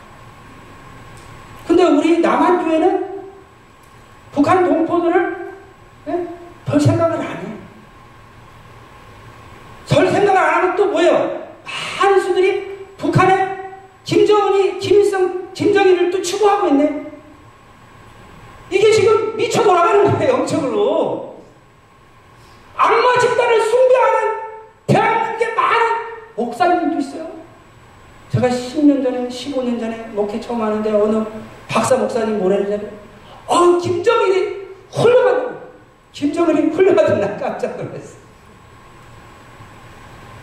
근데 우리 남한 교회는 북한 동포들을 네? 별 생각을 안 해요. 별 생각을 안 하면 또 뭐예요? 많은 수들이 북한에 김정은이, 김일성, 김정일을 또 추구하고 있네. 이게 지금 미쳐 돌아가는 거예요, 영적으로. 악마 집단을 숭배하는 대한민국에 많은 목사님들도 있어요. 제가 10년 전에, 15년 전에 목회 처음 하는데 어느 박사 목사님 뭐라는지 어, 김정일이 훌륭하다. 김정일이 훌륭하다. 나 깜짝 놀랐어.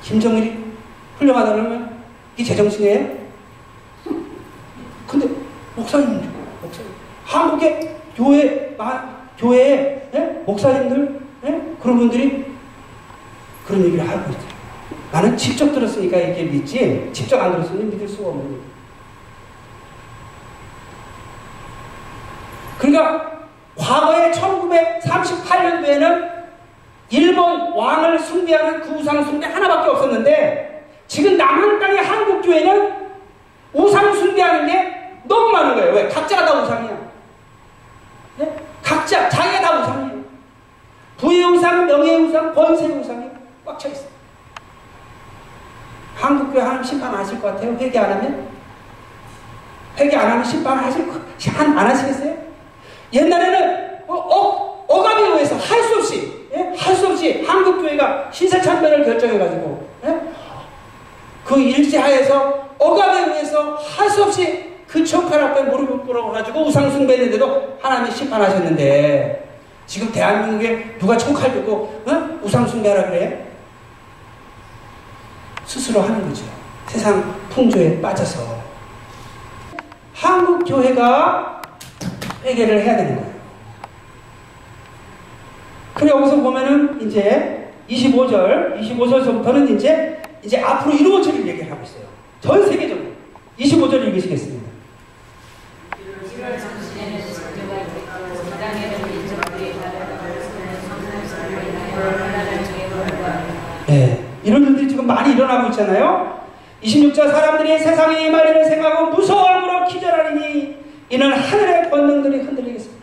김정일이 훌륭하다 그러면 이게 제정신이에요? 근데 목사님들, 목사님. 한국의 교회, 교회에 예? 목사님들, 예? 그런 분들이 그런 얘기를 하고 있어요. 나는 직접 들었으니까 이게 믿지, 직접 안 들었으면 믿을 수가 없는 거예요. 그러니까 과거에 1938년도에는 일본 왕을 숭배하는 그 우상 숭배 하나밖에 없었는데 지금 남한 땅의 한국 교회는 우상 숭배하는 게 너무 많은 거예요. 왜? 각자가 다 우상이야. 네? 각자 자기가 다 우상이에요. 부의 우상, 명예의 우상, 권세의 우상이 꽉 차 있어. 한국 교회 하나님 심판 하실 것 같아요. 회개 안 하면 회개 안 하면 심판 하실 안, 안 하시겠어요? 옛날에는 어, 어, 어감에 의해서 할 수 없이 예? 할수 없이 한국 교회가 신사참배를 결정해가지고 예? 그 일제하에서 어감에 의해서 할 수 없이 그 척할 앞에 무릎을 꿇어가지고 우상숭배했는데도 하나님이 심판하셨는데 지금 대한민국에 누가 총칼 들고 어? 우상숭배하라 그래? 스스로 하는 거죠. 세상 풍조에 빠져서 한국 교회가 회개를 해야 되는 거예요. 그래 여기서 보면은 이제 25절, 25절서부터는 이제 이제 앞으로 이루어질 얘기를 하고 있어요. 전 세계적으로 25절 읽으시겠습니다. 네, 이런 일들이 지금 많이 일어나고 있잖아요. 26절 사람들이 세상에 일을 생각하고 무서워함으로 기절하리니 이는 하늘의 권능들이 흔들리겠습니다.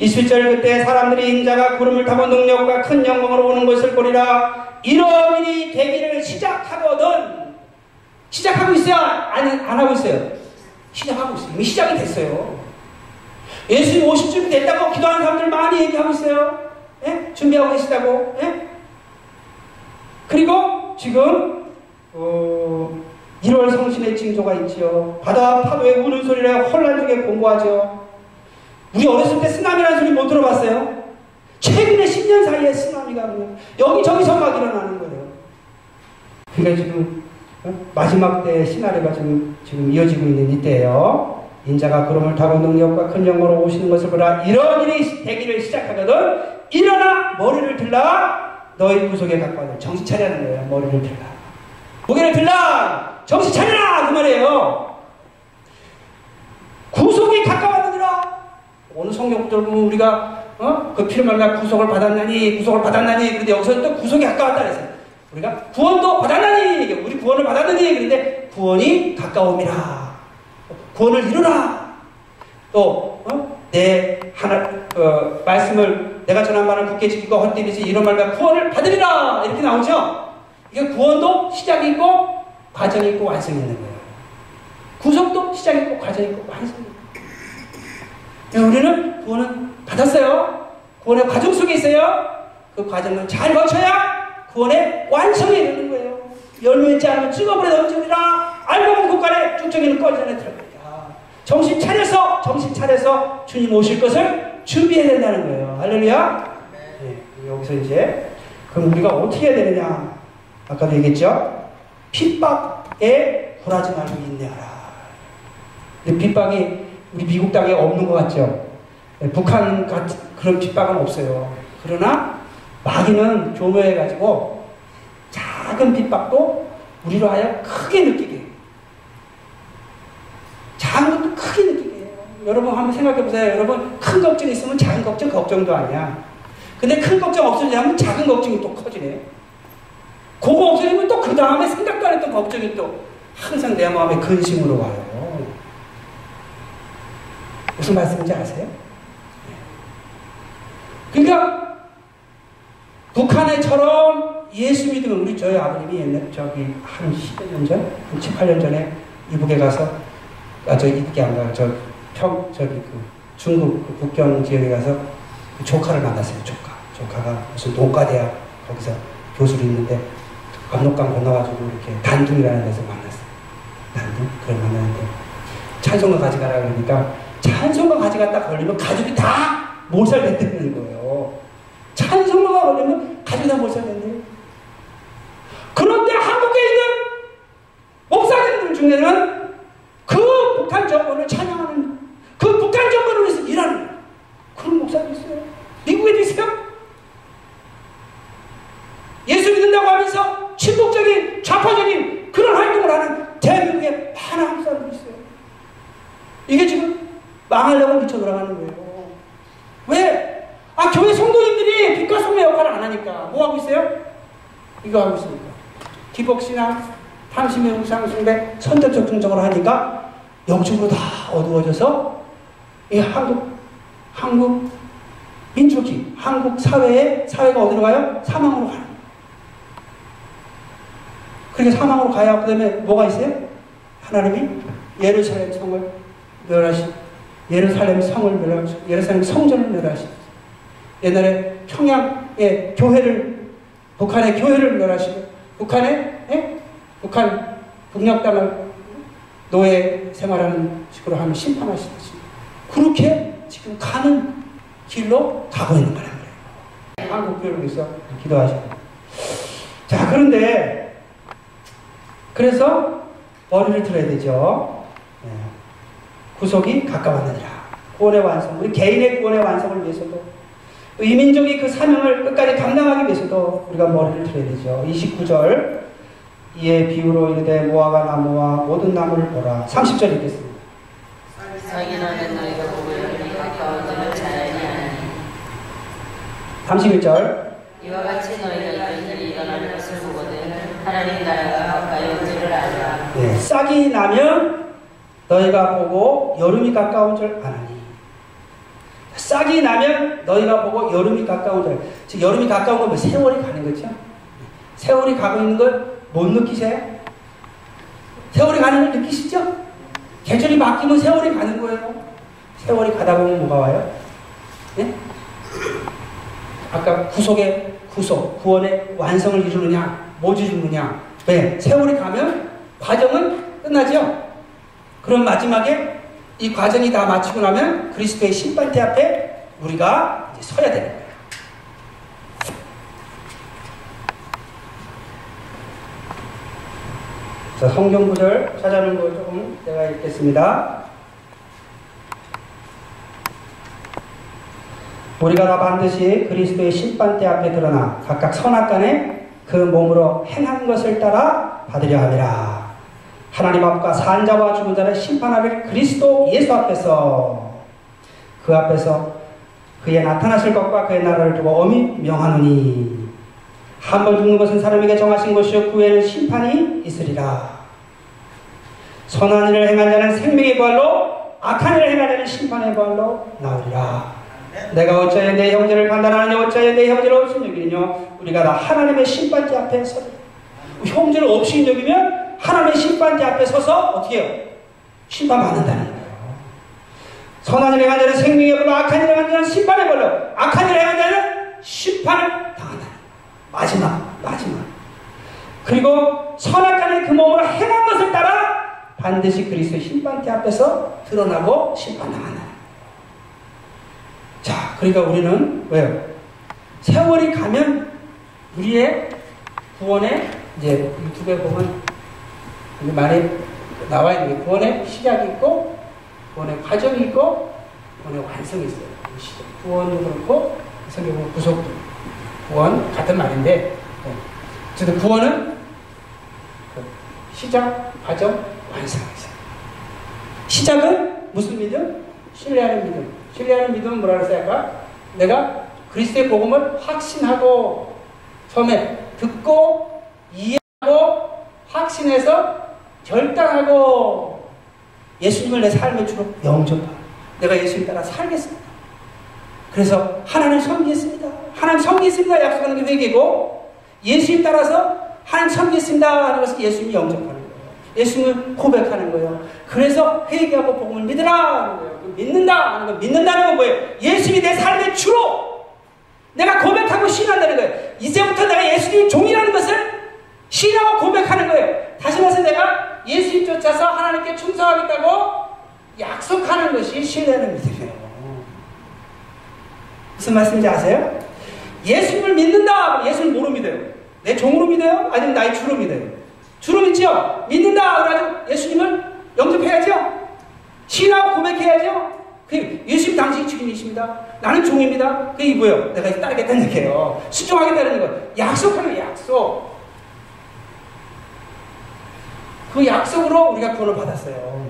27절 그때 사람들이 인자가 구름을 타고 능력과 큰 영광으로 오는 것을 보리라 이런 일이 되기를 시작하거든 시작하고 있어요? 안, 안 하고 있어요? 시작하고 있어요. 이미 시작이 됐어요. 예수님 50쯤 됐다고 기도하는 사람들 많이 얘기하고 있어요. 예? 준비하고 계시다고. 예? 그리고 지금 어, 1월 성신의 징조가 있지요. 바다 파도에 우는 소리를 혼란 중에 공부하죠. 우리 어렸을 때 쓰나미라는 소리 못 들어봤어요? 최근에 10년 사이에 쓰나미가 여기저기서 막 일어나는 거예요. 그러니까 지금 어? 마지막 때의 시나리오가 지금, 지금 이어지고 있는 이때예요. 인자가 구름을 타고 능력과 큰 영광으로 오시는 것을 보라. 이런 일이 되기를 시작하거든. 일어나 머리를 들라. 너희 구속에 가까워 정신 차리라는 거예요. 머리를 들라. 고개를 들라. 정신 차리라 그 말이에요. 구속이 가까웠느니라. 오늘 성경 들보면 우리가 어? 그 말라 구속을 받았나니 구속을 받았나니 그런데 여기서 또 구속이 가까웠다 그랬어요. 우리가 구원도 받았나니 우리 구원을 받았느니 그런데 구원이 가까움이라. 구원을 이루라. 또 어? 내 하나 어, 말씀을 내가 전한 말을 굳게 지키고 헛되리지 이런 말과 구원을 받으리라 이렇게 나오죠. 이게 구원도 시작이 있고 과정이 있고 완성이 있는 거예요. 구속도 시작이 있고 과정이 있고 완성이 있고. 우리는 구원은 받았어요. 구원의 과정 속에 있어요. 그 과정을 잘 거쳐야 구원의 완성에 이르는 거예요. 열매 있지 않으면 찍어버려 넘치리라 알고 보면 국간에 쭉정이는 꺼지는 들어갑니다. 정신 차려서 정신 차려서 주님 오실 것을 준비해야 된다는 거예요. 할렐루야. 네, 여기서 이제 그럼 우리가 어떻게 해야 되느냐? 아까도 얘기했죠. 핍박에 굴하지 말고 인내하라. 근데 핍박이 우리 미국 땅에 없는 것 같죠. 네, 북한 같은 그런 핍박은 없어요. 그러나 마귀는 조모해가지고 작은 핍박도 우리로 하여 크게 느끼게 작은 것도 크게 느끼게 해요. 여러분 한번 생각해 보세요. 여러분 큰 걱정 있으면 작은 걱정 걱정도 아니야. 근데 큰 걱정 없어지면 작은 걱정이 또 커지네. 그거 없어지면 또 그 다음에 생각도 안 했던 걱정이 또 항상 내 마음에 근심으로 와요. 무슨 말씀인지 아세요? 그러니까 북한에처럼 예수 믿으면 우리 저희 아버님이 옛날 저기 한 10여 년 전, 한 7, 8년 전에 이북에 가서 아 저 이북이 안 가요. 저평 저기 그 중국 그 국경 지역에 가서 그 조카를 만났어요. 조카. 조카가 무슨 농가대학 거기서 교수로 있는데 압록강 건너가지고 이렇게 단둥이라는 데서 만났어요. 단둥? 그걸 만났는데 찬송가 가져가라 그러니까 찬송가 가져갔다 걸리면 가족이 다 몰살됐다는 거예요. 찬송가가 걸리면 가족이 다 몰살됐네요. 그런데 한국에 있는 목사님들 중에는 그 북한 정권을 찬양하는 그 북한 정권을 위해서 일하는 그런 목사도 있어요. 미국에도 있어요. 예수 믿는다고 하면서 친북적인 좌파적인 그런 활동을 하는 대한민국에 많은 사람들이 있어요. 이게 지금 망하려고 미쳐 돌아가는 거예요. 왜? 아, 교회 성도님들이 빛과 소의 역할을 안 하니까. 뭐 하고 있어요? 이거 하고 있습니까? 기복신앙, 탐심의 우상 숭배, 선택적 중정을 하니까 영적으로 다 어두워져서 이 한국, 한국 민족이, 한국 사회에, 사회가 어디로 가요? 사망으로 가는. 그렇게 사망으로 가야 그 다음에 뭐가 있어요? 하나님이 예루살렘 성을 멸하시 예루살렘 성을 멸하시 예루살렘 성전을 멸하시 옛날에 평양의 교회를 북한의 교회를 멸하시고 북한의 예? 북한 북녘 땅을 노예 생활하는 식으로 하면 심판하시듯이 그렇게 지금 가는 길로 가고 있는 거란 말이에요. 한국 교회를 위해서 기도하시고 자 그런데 그래서 머리를 들어야 되죠. 네. 구속이 가까웠느니라. 구원의 완성, 우리 개인의 구원의 완성을 위해서도 이 민족이 그 사명을 끝까지 감당하기 위해서도 우리가 머리를 들어야 되죠. 29절 이에 비유로 이르되 모아가 나무와 모든 나무를 보라. 30절 읽겠습니다. 사기나는 너희가 보고 여름이 가까워지는 자연이 아니 31절. 이와 같이 너희가 이런 일이 일어나는 것을 보거든 하나님 나라가 가까이 온 줄을 알라. 네, 싹이 나면 너희가 보고 여름이 가까운 줄 아나니. 싹이 나면 너희가 보고 여름이 가까운 줄 즉 여름이 가까운 건뭐 세월이 가는 거죠? 세월이 가고 있는 걸 못 느끼세요? 세월이 가는 걸 느끼시죠? 계절이 바뀌면 세월이 가는 거예요 세월이 가다 보면 뭐가 와요? 네? 아까 구속의 구속, 구원의 완성을 이루느냐, 못 이루느냐. 왜? 세월이 가면 과정은 끝나죠? 그럼 마지막에 이 과정이 다 마치고 나면 그리스도의 심판대 앞에 우리가 서야 거예요. 자, 성경 구절 찾아놓은 거 조금 제가 읽겠습니다. 우리가 다 반드시 그리스도의 심판대 앞에 드러나 각각 선악간에 그 몸으로 행한 것을 따라 받으려 함이라. 하나님 앞과 산자와 죽은 자를 심판하실 그리스도 예수 앞에서 그 앞에서 그의 나타나실 것과 그의 나라를 두고 엄히 명하노니 한 번 죽는 것은 사람에게 정하신 것이요 그 후에는 심판이 있으리라. 선한 일을 행한 자는 생명의 부활로 악한 일을 행한 자는 심판의 부활로 나오리라. 내가 어찌하여 내 형제를 판단하느냐 어찌하여 내 형제를 없이 여기느냐 우리가 다 하나님의 심판대 앞에 서 형제를 없이 여기면 하나님의 심판대 앞에 서서 어떻게 해요? 심판받는다는 거예요. 선한 일을 행한 자는 생명의 벌로 악한 일을 행한 자는 심판의 벌로 악한 일을 행한 자는 심판을. 마지막 마지막 그리고 선악간의 그 몸으로 행한 것을 따라 반드시 그리스도의 심판대 앞에서 드러나고 심판당한다. 자, 그러니까 우리는 왜요? 세월이 가면 우리의 구원의 이제 유튜브에 보면 많이 나와 있는 게 구원의 시작이 있고 구원의 과정이 있고 구원의 완성이 있어요. 구원도 그렇고 성경 보면 구속도 구원 같은 말인데 어쨌든 구원은 그 시작, 과정, 완성이 있어요. 시작은 무슨 믿음? 신뢰하는 믿음. 신뢰하는 믿음은 뭐라 그랬어요? 아까? 내가 그리스도의 복음을 확신하고 처음에 듣고 이해하고 확신해서 결단하고 예수님을 내 삶의 주로 영접하 내가 예수님 따라 살겠습니다. 그래서 하나님 섬기겠습니다. 하나님 섬기겠습니다. 약속하는 게 회개고 예수님 따라서 하나님 섬기겠습니다 하는 것을 예수님이 영접하는 거예요. 예수님을 고백하는 거예요. 그래서 회개하고 복음을 믿으라 거예요. 믿는다 하는 거 믿는다는 건 뭐예요? 예수님이 내 삶의 주로 내가 고백하고 신한다는 거예요. 이제부터 내가 예수님 종이라는 것을 신하고 고백하는 거예요. 다시 말해서 내가 예수님 쫓아서 하나님께 충성하겠다고 약속하는 것이 신뢰하는 믿음이에요. 무슨 말씀인지 아세요? 예수님을 믿는다. 예수를 뭐로 믿어요? 내 종으로 믿어요? 아니면 나의 주로 믿어요? 주로 믿죠? 믿는다. 그래가지고 예수님을 영접해야죠? 신하고 고백해야죠? 그 예수님 당신이 주님이십니다. 나는 종입니다. 그게 뭐예요? 내가 따르겠다는 얘기예요. 수종하겠다는 거. 약속하는 약속. 그 약속으로 우리가 구원을 받았어요.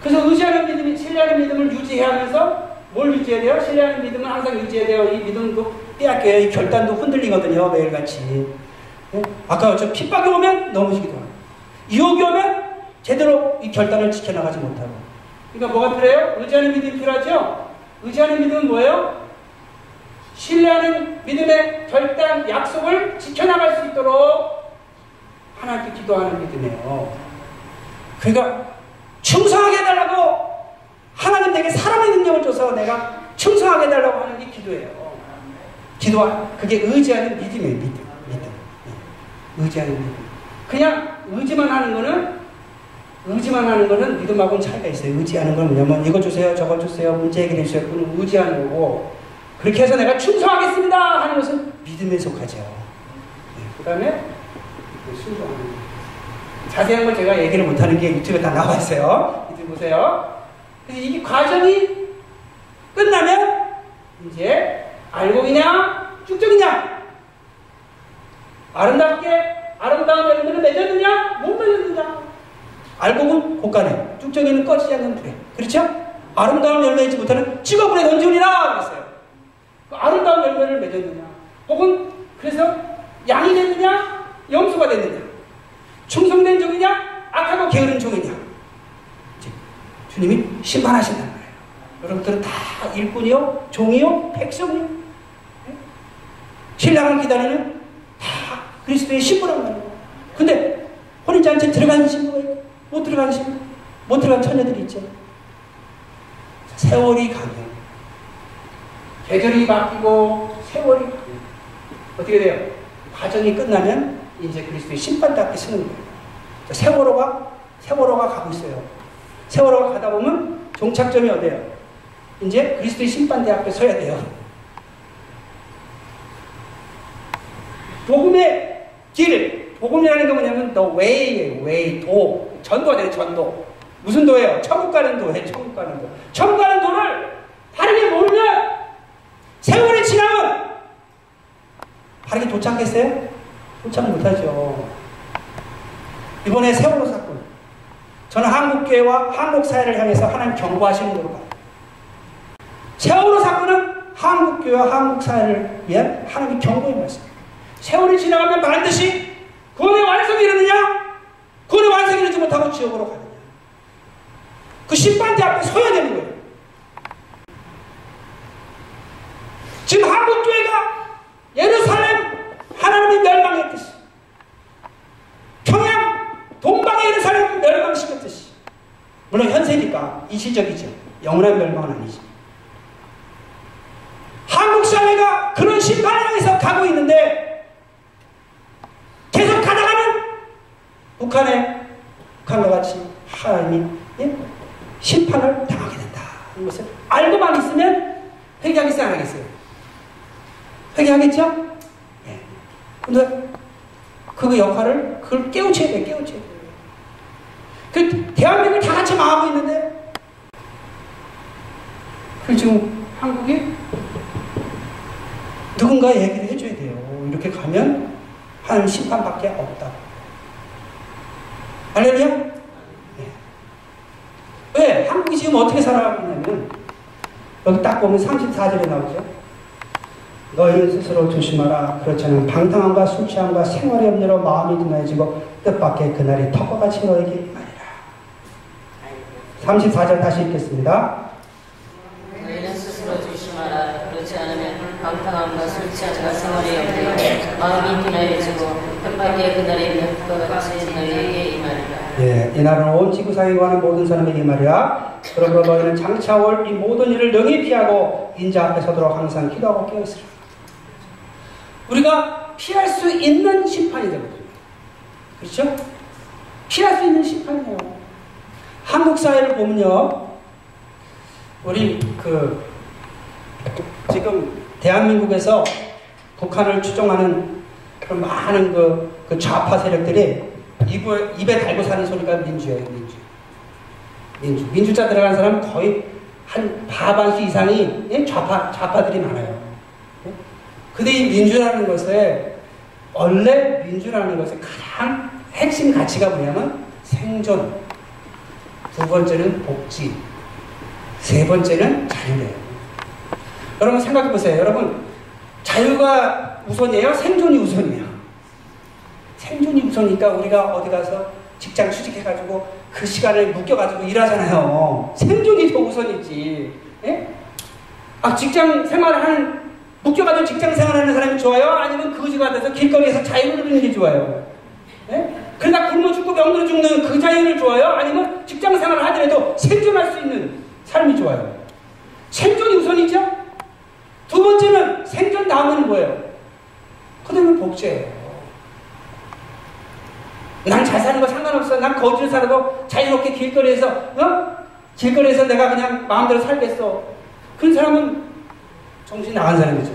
그래서 의지하는 믿음이 신뢰하는 믿음을 유지해야 하면서 뭘 유지해야 돼요? 신뢰하는 믿음은 항상 유지해야 돼요. 이 믿음도 빼앗겨요. 이 결단도 흔들리거든요. 매일같이. 네? 아까 저 핍박이 오면 넘어지기도 하고 유혹이 오면 제대로 이 결단을 지켜나가지 못하고 그러니까 뭐가 필요해요? 의지하는 믿음이 필요하죠? 의지하는 믿음은 뭐예요? 신뢰하는 믿음의 결단, 약속을 지켜나갈 수 있도록 하나님께 기도하는 믿음이에요. 그러니까 충성하게 해달라고 하나님 내게 사람의 능력을 줘서 내가 충성하게 해달라고 하는 게 기도예요. 기도와 그게 의지하는 믿음이에요. 믿음. 믿음. 네. 의지하는 믿음. 그냥 의지만 하는 거는 의지만 하는 거는 믿음하고는 차이가 있어요. 의지하는 건 뭐냐면 이거 주세요, 저거 주세요, 문제 해결해 주세요. 그건 의지하는 거고 그렇게 해서 내가 충성하겠습니다 하는 것은 믿음에 속하죠. 네. 그 다음에 순종하는 거. 자세한 걸 제가 얘기를 못하는 게 유튜브에 다 나와 있어요. 이들 보세요. 그래서 이 과정이 끝나면 이제 알곡이냐 쭉쭉이냐 아름답게 아름다운 열매를 맺었느냐 못 맺었느냐. 알곡은 곳간에 쭉쭉이는 꺼지지 않는 불에. 그렇죠? 아름다운 열매 맺지 못하는 찍어불에 던지우리라 그랬어요. 그 아름다운 열매를 맺었느냐. 혹은 그래서 양이 됐느냐 염소가 됐느냐. 충성된 종이냐 악하고 게으른 종이냐 주님이 심판하신다는 거예요. 여러분들은 다 일꾼이요, 종이요, 백성이요. 네? 신랑을 기다리는 다 그리스도의 신부란 말이에요. 근데 혼인잔치에 들어가는 신부가 있고 못 들어가는 신부, 못 들어간 처녀들이 있죠. 세월이 가면 계절이 바뀌고 세월이 가면 어떻게 돼요? 과정이 끝나면 이제 그리스도의 앞에 서는 거예요. 세월호가 세월호가 가고 있어요. 세월호가 가다 보면 종착점이 어디예요? 이제 그리스도의 심판대 앞에 서야 돼요. 복음의 길, 복음이라는 게 뭐냐면 the way예요. way, 도. 돼요, 전도. 무슨 도예요? 천국 가는 도예요, 천국 가는 도. 천국 가는 도를 바르게 모르면 세월이 지나면 바르게 도착했어요? 도착 못하죠. 이번에 세월호 사건. 저는 한국교회와 한국 사회를 향해서 하나님 경고하시는 걸로 봐요. 세월호 사건은 한국교회와 한국 사회를 위한 하나님의 경고의 말씀. 세월이 지나가면 반드시 구원의 완성이 이르느냐? 구원의 완성이 이르지 못하고 지옥으로 가느냐? 그 심판대 앞에 서야 되는 거예요. 지금 한국교회가 예루살렘 하나님이 멸망했듯이 평양 동방의 예루살렘 멸망시켰듯이 물론 현세니까 일시적이죠. 영원한 멸망은 아니지. 한국 사회가 그런 심판을 향해서 가고 있는데 계속 가다가는 북한에 북한과 같이 하나님이 예? 심판을 당하게 된다. 이 것을 알고만 있으면 회개하겠어요, 안 하겠어요? 회개하겠죠? 예. 근데 그 역할을 그걸 깨우쳐야 돼, 깨우쳐야 돼. 그 대한민국을 다 같이 망하고 있는데 그 지금 한국이 누군가 얘기를 해줘야 돼요. 이렇게 가면 하나님 심판밖에 없다. 할렐루야? 네. 왜? 한국이 지금 어떻게 살아가고 있냐면 여기 딱 보면 34절에 나오죠. 너희는 스스로 조심하라. 그렇지않은 방탕함과 술 취함과 생활의 염려로 마음이 둔해지고 뜻밖의 그날이 턱과 같이 너에게. 34절 다시 읽겠습니다. 너희는 스스로 조심하라. 그렇지 않으면 방탕함과 술 취함과 생활의 염려로 마음이 둔해지고 뜻밖의 그날이 턱과 같이 너희에게 임하리라. 예, 이날은 온 지구상에 관한 모든 사람에게 말이야. 그러므로 너희는 장차 올 이 모든 일을 능히 피하고 인자 앞에 서도록 항상 기도하고 깨어있으라. 우리가 피할 수 있는 심판이 되거든요. 그렇죠? 피할 수 있는 심판이에요. 한국 사회를 보면요. 우리 그 지금 대한민국에서 북한을 추종하는 그런 많은 그, 그 좌파 세력들이 입에, 입에 달고 사는 소리가 민주예요, 민주. 민주. 민주자 들어가는 사람은 거의 한 과반수 이상이 예? 좌파, 좌파들이 많아요. 예? 근데 이 민주라는 것에, 원래 민주라는 것의 가장 핵심 가치가 뭐냐면 생존. 두 번째는 복지. 세 번째는 자유래요. 여러분 생각해 보세요. 여러분, 자유가 우선이에요? 생존이 우선이에요? 생존이 우선이니까 우리가 어디 가서 직장 취직해가지고 그 시간을 묶여가지고 일하잖아요. 생존이 더 우선이지. 예? 아, 직장 생활을 하는, 묶여가지고 직장 생활하는 사람이 좋아요? 아니면 그지가 돼서 길거리에서 자유를 누리는 게 좋아요? 예? 그러다 굶어 죽고 병들어 죽는 그 자유를 좋아요? 아니면 직장 생활을 하더라도 생존할 수 있는 삶이 좋아요? 생존이 우선이죠? 두 번째는 생존 다음은 뭐예요? 그 다음에 복제예요. 난 잘 사는 거 상관없어. 난 거지로 살아도 자유롭게 길거리에서, 어? 길거리에서 내가 그냥 마음대로 살겠어. 그런 사람은 정신 나간 사람이죠.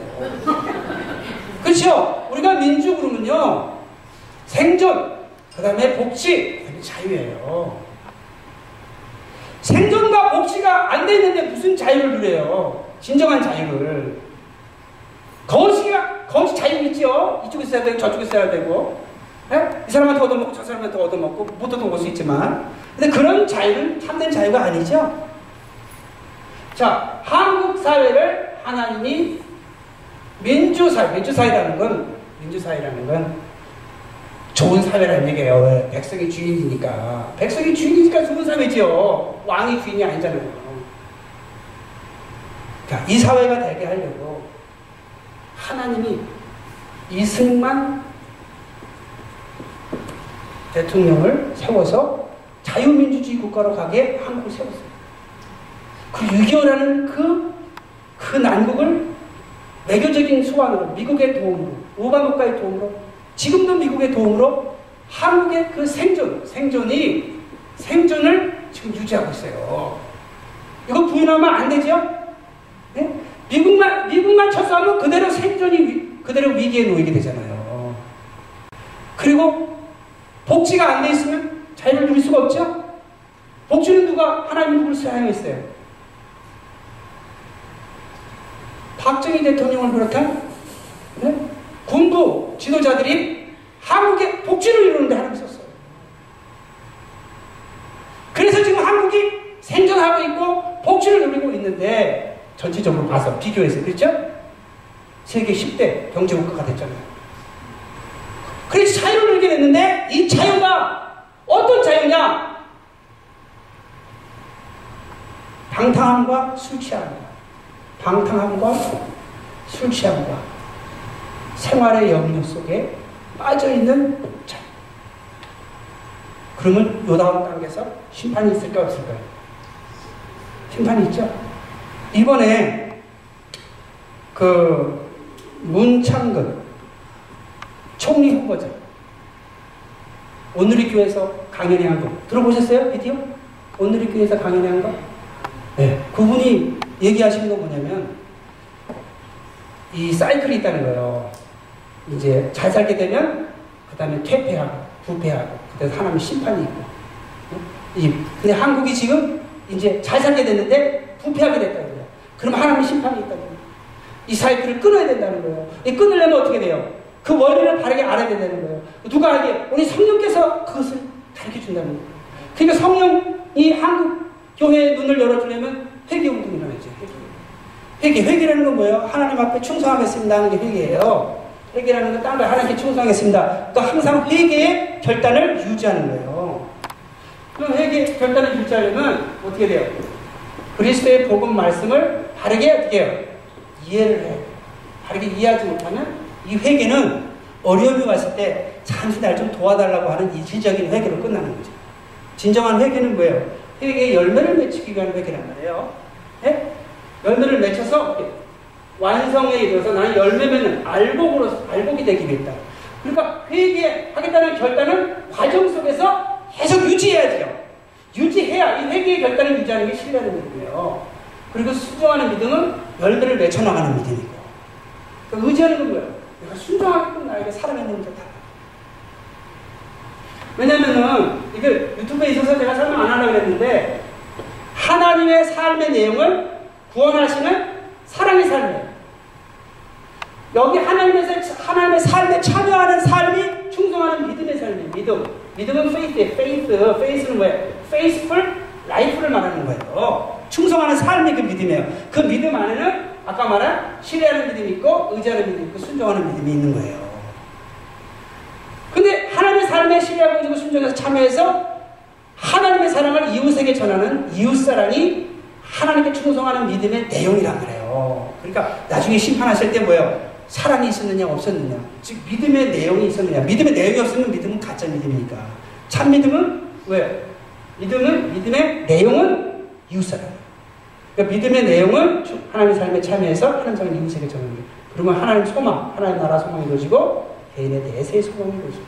그렇죠? 우리가 민주 그러면요. 생존, 그 다음에 복지, 그 자유예요. 생존과 복지가 안 돼 있는데 무슨 자유를 누려요? 진정한 자유를. 거시가, 거시 자유 있죠? 이쪽에 있어야 되고 저쪽에 있어야 되고. 네? 이 사람한테 얻어먹고 저 사람한테 얻어먹고 못 얻어먹을 수 있지만. 근데 그런 자유는 참된 자유가 아니죠? 자, 한국 사회를 하나님이 민주사회, 민주사회라는 건, 민주사회라는 건 좋은 사회라는 얘기예요. 왜? 백성이 주인이니까. 백성이 주인이니까 좋은 사회죠. 왕이 주인이 아니잖아요. 자, 이 사회가 되게 하려고 하나님이 이승만 대통령을 세워서 자유민주주의 국가로 가게 한국을 세웠어요. 그 6.25라는 그, 그 난국을 외교적인 수완으로, 미국의 도움으로, 국가의 도움으로, 지금도 미국의 도움으로 한국의 그 생존, 생존이, 생존을 지금 유지하고 있어요. 이거 부인하면 안 되죠? 네? 미국만, 미국만 쳐싸우면 그대로 생존이, 위, 그대로 위기에 놓이게 되잖아요. 그리고 복지가 안 돼 있으면 자유를 누릴 수가 없죠? 복지는 누가 하나님 누굴 사용했어요? 박정희 대통령을 비롯한 네? 군부 지도자들이 한국의 복지를 이루는데 하나님 썼어요. 그래서 지금 한국이 생존하고 있고 복지를 누리고 있는데 전체적으로 봐서 비교해서 그렇죠? 세계 10대 경제국가가 됐잖아요. 그래서 자유를 누리게 됐는데 이 자유가 어떤 자유냐? 방탕함과 술 취함과 방탕함과 술 취함과 생활의 염려 속에 빠져있는 자유. 그러면 요 다음 단계에서 심판이 있을까 없을까요? 심판이 있죠. 이번에 그 문창근 총리 후보자 오늘의 교회에서 강연회 한 거 들어보셨어요? 비디오? 오늘의 교회에서 강연회 한 거? 네. 그분이 얘기하시는 거 뭐냐면 이 사이클이 있다는 거예요. 이제 잘 살게 되면 그 다음에 퇴폐하고 부패하고 그래서 하나님 심판이 있고 이 근데 한국이 지금 이제 잘 살게 됐는데 부패하게 됐다는 거예요. 그럼 하나님 심판이 있다는 거예요. 이 사이클을 끊어야 된다는 거예요. 이 끊으려면 어떻게 돼요? 그 원리를 바르게 알아야 된다는 거예요. 누가 알게? 우리 성령께서 그것을 가르쳐 준다는 거예요. 그러니까 성령이 한국 교회의 눈을 열어주려면 회개 운동이 일어나죠. 회개. 회개. 회개라는 건 뭐예요? 하나님 앞에 충성하겠습니다 하는 게 회개예요. 회개라는 건 딴거 하나님께 충성하겠습니다. 또 항상 회개의 결단을 유지하는 거예요. 그럼 회개 결단을 유지하려면 어떻게 돼요? 그리스도의 복음 말씀을 바르게 어떻게 해요? 이해를 해요. 바르게 이해하지 못하면 이 회개는 어려움이 왔을 때 잠시 날 좀 도와달라고 하는 이질적인 회개로 끝나는 거죠. 진정한 회개는 뭐예요? 회개의 열매를 맺히기 위한 회개란 말이에요. 네? 열매를 맺혀서 완성에 이르러서 나는 열매 맺는 알곡으로 알곡이 되기 위했다. 그러니까 회개하겠다는 결단은 과정 속에서 계속 유지해야죠. 유지해야 이 회개의 결단을 유지하는 게 신뢰하는 믿음이에요. 그리고 순종하는 믿음은 열매를 맺혀나가는 믿음이고. 그러니까 의지하는 건 뭐예요? 내가 순종하게끔 나에게 살아내는 게 다. 왜냐면은, 이게 유튜브에 있어서 제가 설명 안 하려고 했는데, 하나님의 삶의 내용을 구원하시는 사랑의 삶이에요. 여기 하나님의, 하나님의 삶에 참여하는 삶이 충성하는 믿음의 삶이에요. 믿음. 믿음은 faith예요. Faith. Faith는 뭐예요? Faithful life를 말하는 거예요. 충성하는 삶이 그 믿음이에요. 그 믿음 안에는 아까 말한 신뢰하는 믿음이 있고 의지하는 믿음이 있고 순종하는 믿음이 있는 거예요. 근데 하나님의 삶에 신뢰하고 의지고 순종해서 참여해서 하나님의 사랑을 이웃에게 전하는 이웃사랑이 하나님께 충성하는 믿음의 내용이란 말이에요. 그러니까 나중에 심판하실 때 뭐예요? 사랑이 있었느냐 없었느냐. 즉 믿음의 내용이 있었느냐. 믿음의 내용이 없으면 믿음은 가짜 믿음이니까. 참 믿음은 왜요? 믿음은 믿음의 내용은 이웃사랑. 그러니까 믿음의 내용은 하나님의 삶에 참여해서 하나님 사랑 이웃에게 전하는 거예요. 그러면 하나님 소망 하나님 나라 소망이 이루어지고 개인의 내세의 소망이 이루어지고.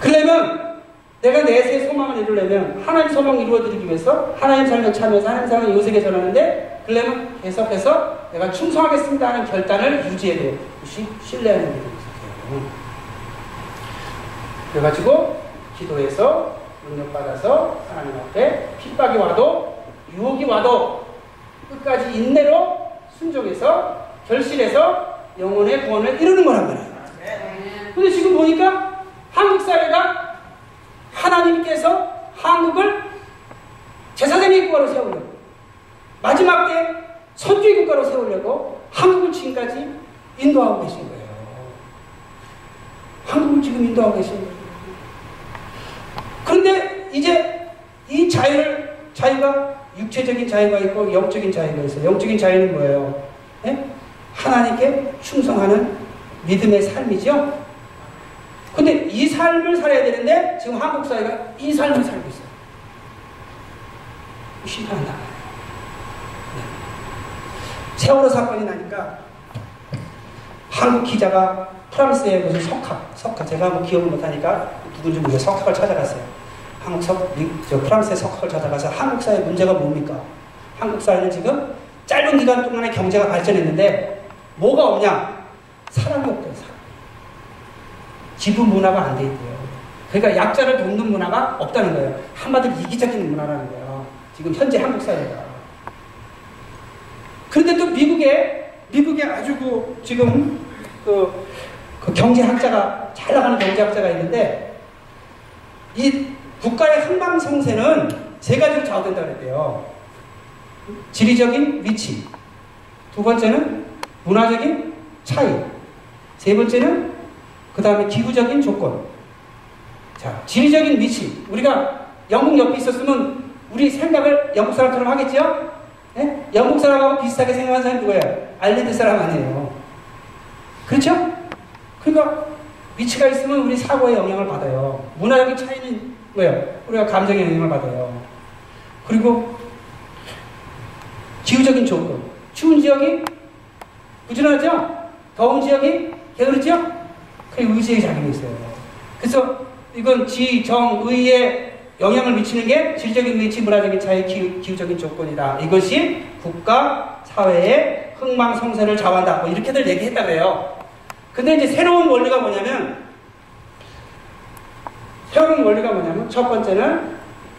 그러면 내가 내세의 소망을 이루려면 하나님 소망을 이루어드리기 위해서 하나님 삶에 참여해서 하나님 사랑을 이웃에게 전하는데 그러면 계속해서 내가 충성하겠습니다 하는 결단을 유지해야 돼요. 신뢰하는 믿음이 있어요. 그래가지고 기도해서 능력받아서 하나님 앞에 핍박이 와도 유혹이 와도 끝까지 인내로 순종해서 결실해서 영혼의 구원을 이루는 거란 말이에요. 근데 지금 보니까 한국 사회가 하나님께서 한국을 제사장의 국가로 세우려고 마지막 때 선주의 국가로 세우려고 한국을 지금까지 인도하고 계신 거예요. 한국을 지금 인도하고 계신 거예요. 그런데 이제 이 자유를 자유가 육체적인 자유가 있고 영적인 자유가 있어요. 영적인 자유는 뭐예요? 네? 하나님께 충성하는 믿음의 삶이죠. 근데 이 삶을 살아야 되는데 지금 한국 사회가 이 삶을 살고 있어요. 심판한다. 네. 세월호 사건이 나니까 한국 기자가 프랑스의 무슨 석학, 석학 제가 뭐 기억을 못하니까 누군지 모르게 석학을 찾아갔어요. 한국 석, 저 프랑스의 석학을 찾아가서 한국 사회 문제가 뭡니까? 한국 사회는 지금 짧은 기간 동안에 경제가 발전했는데 뭐가 없냐? 사람이 없대요. 사람. 지부 문화가 안 돼 있대요. 그러니까 약자를 돕는 문화가 없다는 거예요. 한마디로 이기적인 문화라는 거예요. 지금 현재 한국 사회가. 그런데 또 미국에 미국에 아주 그 지금 그, 그 경제학자가 잘 나가는 경제학자가 있는데 이 국가의 흥망성쇠는 세 가지로 좌우된다 그랬대요. 지리적인 위치, 두 번째는 문화적인 차이, 세 번째는 그 다음에 기후적인 조건. 자, 지리적인 위치. 우리가 영국 옆에 있었으면 우리 생각을 영국 사람처럼 하겠죠? 네? 영국 사람하고 비슷하게 생각하는 사람이 누구예요? 아일랜드 사람 아니에요. 그렇죠? 그러니까 위치가 있으면 우리 사고에 영향을 받아요. 문화적인 차이는 뭐예요? 우리가 감정에 영향을 받아요. 그리고 기후적인 조건. 추운 지역이 부지런하죠? 더운 지역이 게으르죠? 그 의지의 작용이 있어요. 그래서 이건 지, 정, 의에 영향을 미치는 게 질적인 위치, 문화적인 차이, 기후, 기후 적인 조건이다. 이것이 국가, 사회의 흥망성쇠를 좌우한다. 뭐 이렇게들 얘기했다 그래요. 근데 이제 새로운 원리가 뭐냐면 새로운 원리가 뭐냐면 첫 번째는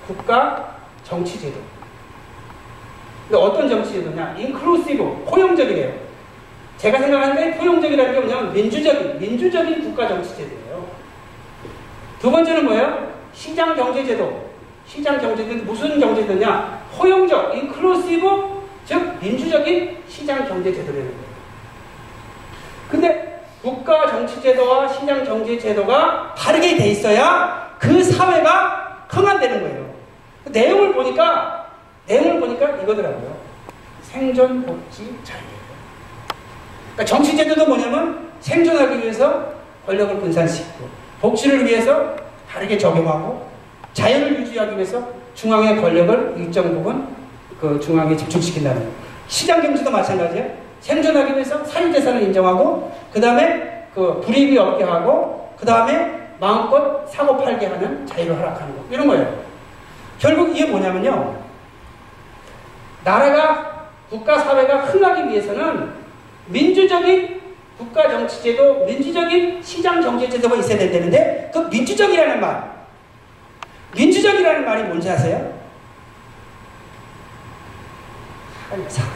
국가 정치제도. 근데 어떤 정치제도냐? Inclusive, 포용적이래요. 제가 생각하는 게 포용적이라는 게 뭐냐면 민주적인, 민주적인 국가 정치제도예요. 두 번째는 뭐예요? 시장 경제제도. 시장 경제제도 무슨 경제제도냐? 포용적, inclusive, 즉 민주적인 시장 경제제도라는 거예요. 근데 국가 정치제도와 시장 경제제도가 다르게 돼 있어야 그 사회가 흥한되는 거예요. 그 내용을 보니까 내용을 보니까 이거더라고요. 생존 복지 자유예요. 그러니까 정치제도도 뭐냐면 생존하기 위해서 권력을 분산시키고 복지를 위해서 다르게 적용하고 자연을 유지하기 위해서 중앙의 권력을 일정 부분 그 중앙에 집중시킨다는 거예요. 시장 경제도 마찬가지예요. 생존하기 위해서 사유재산을 인정하고 그 다음에 그 불이익이 없게 하고 그 다음에 마음껏 사고 팔게 하는 자유를 허락하는 거 이런 거예요. 결국 이게 뭐냐면요. 나라가 국가 사회가 흥하기 위해서는 민주적인 국가 정치제도, 민주적인 시장 경제제도가 있어야 된다는데 그 민주적이라는 말, 민주적이라는 말이 뭔지 아세요? 사람.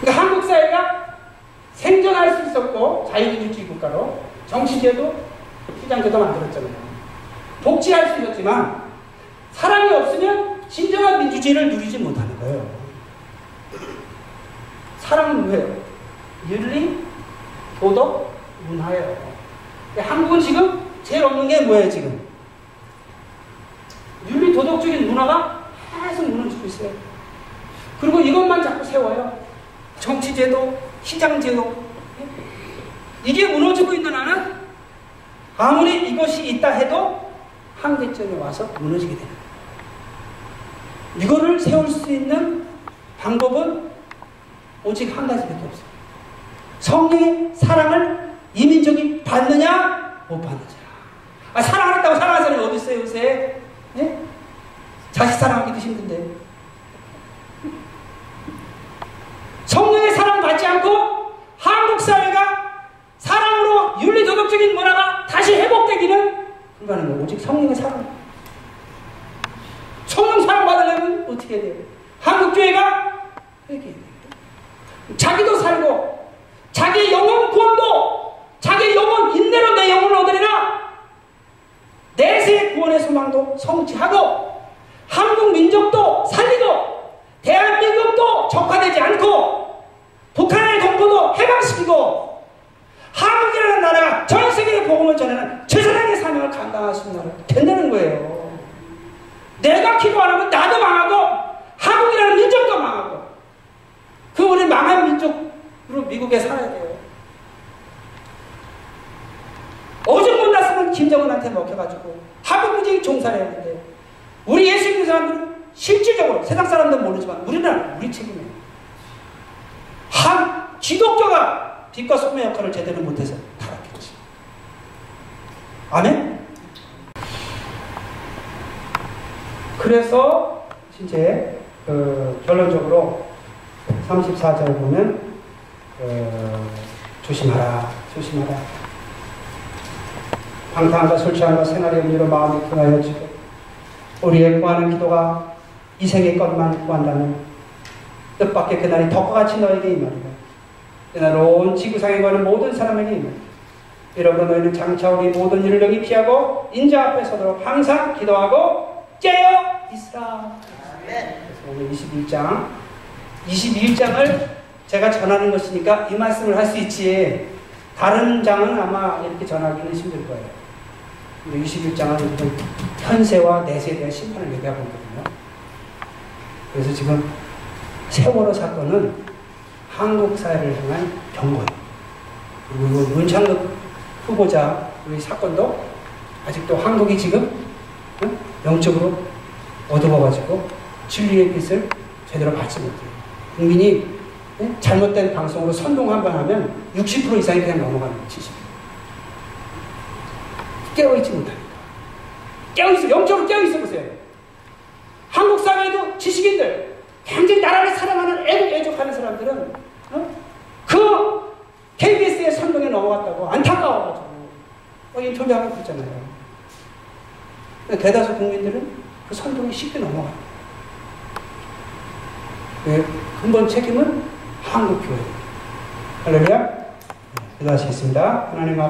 그러니까 한국 사회가 생존할 수 있었고 자유민주주의 국가로 정치제도, 시장제도 만들었잖아요. 복지할 수 있었지만 사람이 없으면 진정한 민주주의를 누리지 못하는 거예요. 사람은 뭐예요? 윤리, 도덕, 문화예요. 한국은 지금 제일 없는 게 뭐예요, 지금? 윤리, 도덕적인 문화가 계속 무너지고 있어요. 그리고 이것만 자꾸 세워요. 정치제도, 시장제도. 이게 무너지고 있는 한은 아무리 이것이 있다 해도 한계점에 와서 무너지게 됩니다. 이거를 세울 수 있는 방법은 오직 한 가지밖에 없어요. 성령의 사랑을 이민족이 받느냐, 못 받느냐. 아, 사랑하겠다고 사랑하는 사람이 어디 있어요, 요새? 예? 자식 사랑하기도 힘든데. 성령의 사랑 받지 않고 한국 사회가 사랑으로 윤리도덕적인 문화가 다시 회복되기는 불가능해요. 오직 성령의 사랑. 성령 사랑 받으려면 어떻게 해야 돼요? 한국 교회가 회개해야 돼요. 자기도 살고 자기 영혼 구원도 자기 영혼 인내로 내 영혼을 얻으리라 내세 구원의 소망도 성취하고 한국 민족도 살리고 대한민국도 적화되지 않고 북한의 동포도 해방시키고 한국이라는 나라가 전 세계에 복음을 전하는 최선의 사명을 감당할 수 있는 나라가 된다는 거예요. 내가 기도 안 하면 나도 망하고 한국이라는 민족도 망하고 그 우리 망한 민족으로 미국에 살아야 돼요. 오죽 못났으면 김정은한테 먹혀가지고 한국 민족이 종살해야 하는데 우리 예수 믿는 사람들은 실질적으로 세상 사람들은 모르지만 우리는 우리 책임이에요. 한 기독교가 빛과 소금의 역할을 제대로 못해서 타락했지. 아멘? 그래서 이제 그 결론적으로 34절 보면 어, 조심하라, 조심하라. 방탕함과 술 취함과 생활의 음료로 마음이 등하여 지고 우리의 구하는 기도가 이 생의 것만 구한다면 뜻밖의 그날이 덕과 같이 너에게 임하리라. 그날 온 지구상에 거하는 모든 사람에게 임하리라. 여러분 너희는 장차 우리 모든 일을 능히 피하고 인자 앞에 서도록 항상 기도하고 깨어 있으라. 그래서 오늘 21장 21장을 제가 전하는 것이니까 이 말씀을 할 수 있지 다른 장은 아마 이렇게 전하기는 힘들 거예요. 21장은 현세와 내세에 대한 심판을 얘기하고 있거든요. 그래서 지금 세월호 사건은 한국 사회를 향한 경고예요. 그리고 문창극 후보자 우리 사건도 아직도 한국이 지금 응? 영적으로 어두워가지고 진리의 빛을 제대로 받지 못해요. 국민이 응? 잘못된 방송으로 선동 한 번 하면 60% 이상이 그냥 넘어가는. 70%. 깨어있지 못하니까. 깨어있어. 영적으로 깨어있어 보세요. 한국 사회에도 지식인들, 굉장히 나라를 사랑하는 애족하는 사람들은 어? 그 KBS의 선동에 넘어갔다고 안타까워가지고 어, 인터뷰하고 그랬잖아요. 대다수 국민들은 그 선동에 쉽게 넘어가요. 그 근본 책임은 한국 교회. 할렐루야. 기도하시겠습니다. 하나님 앞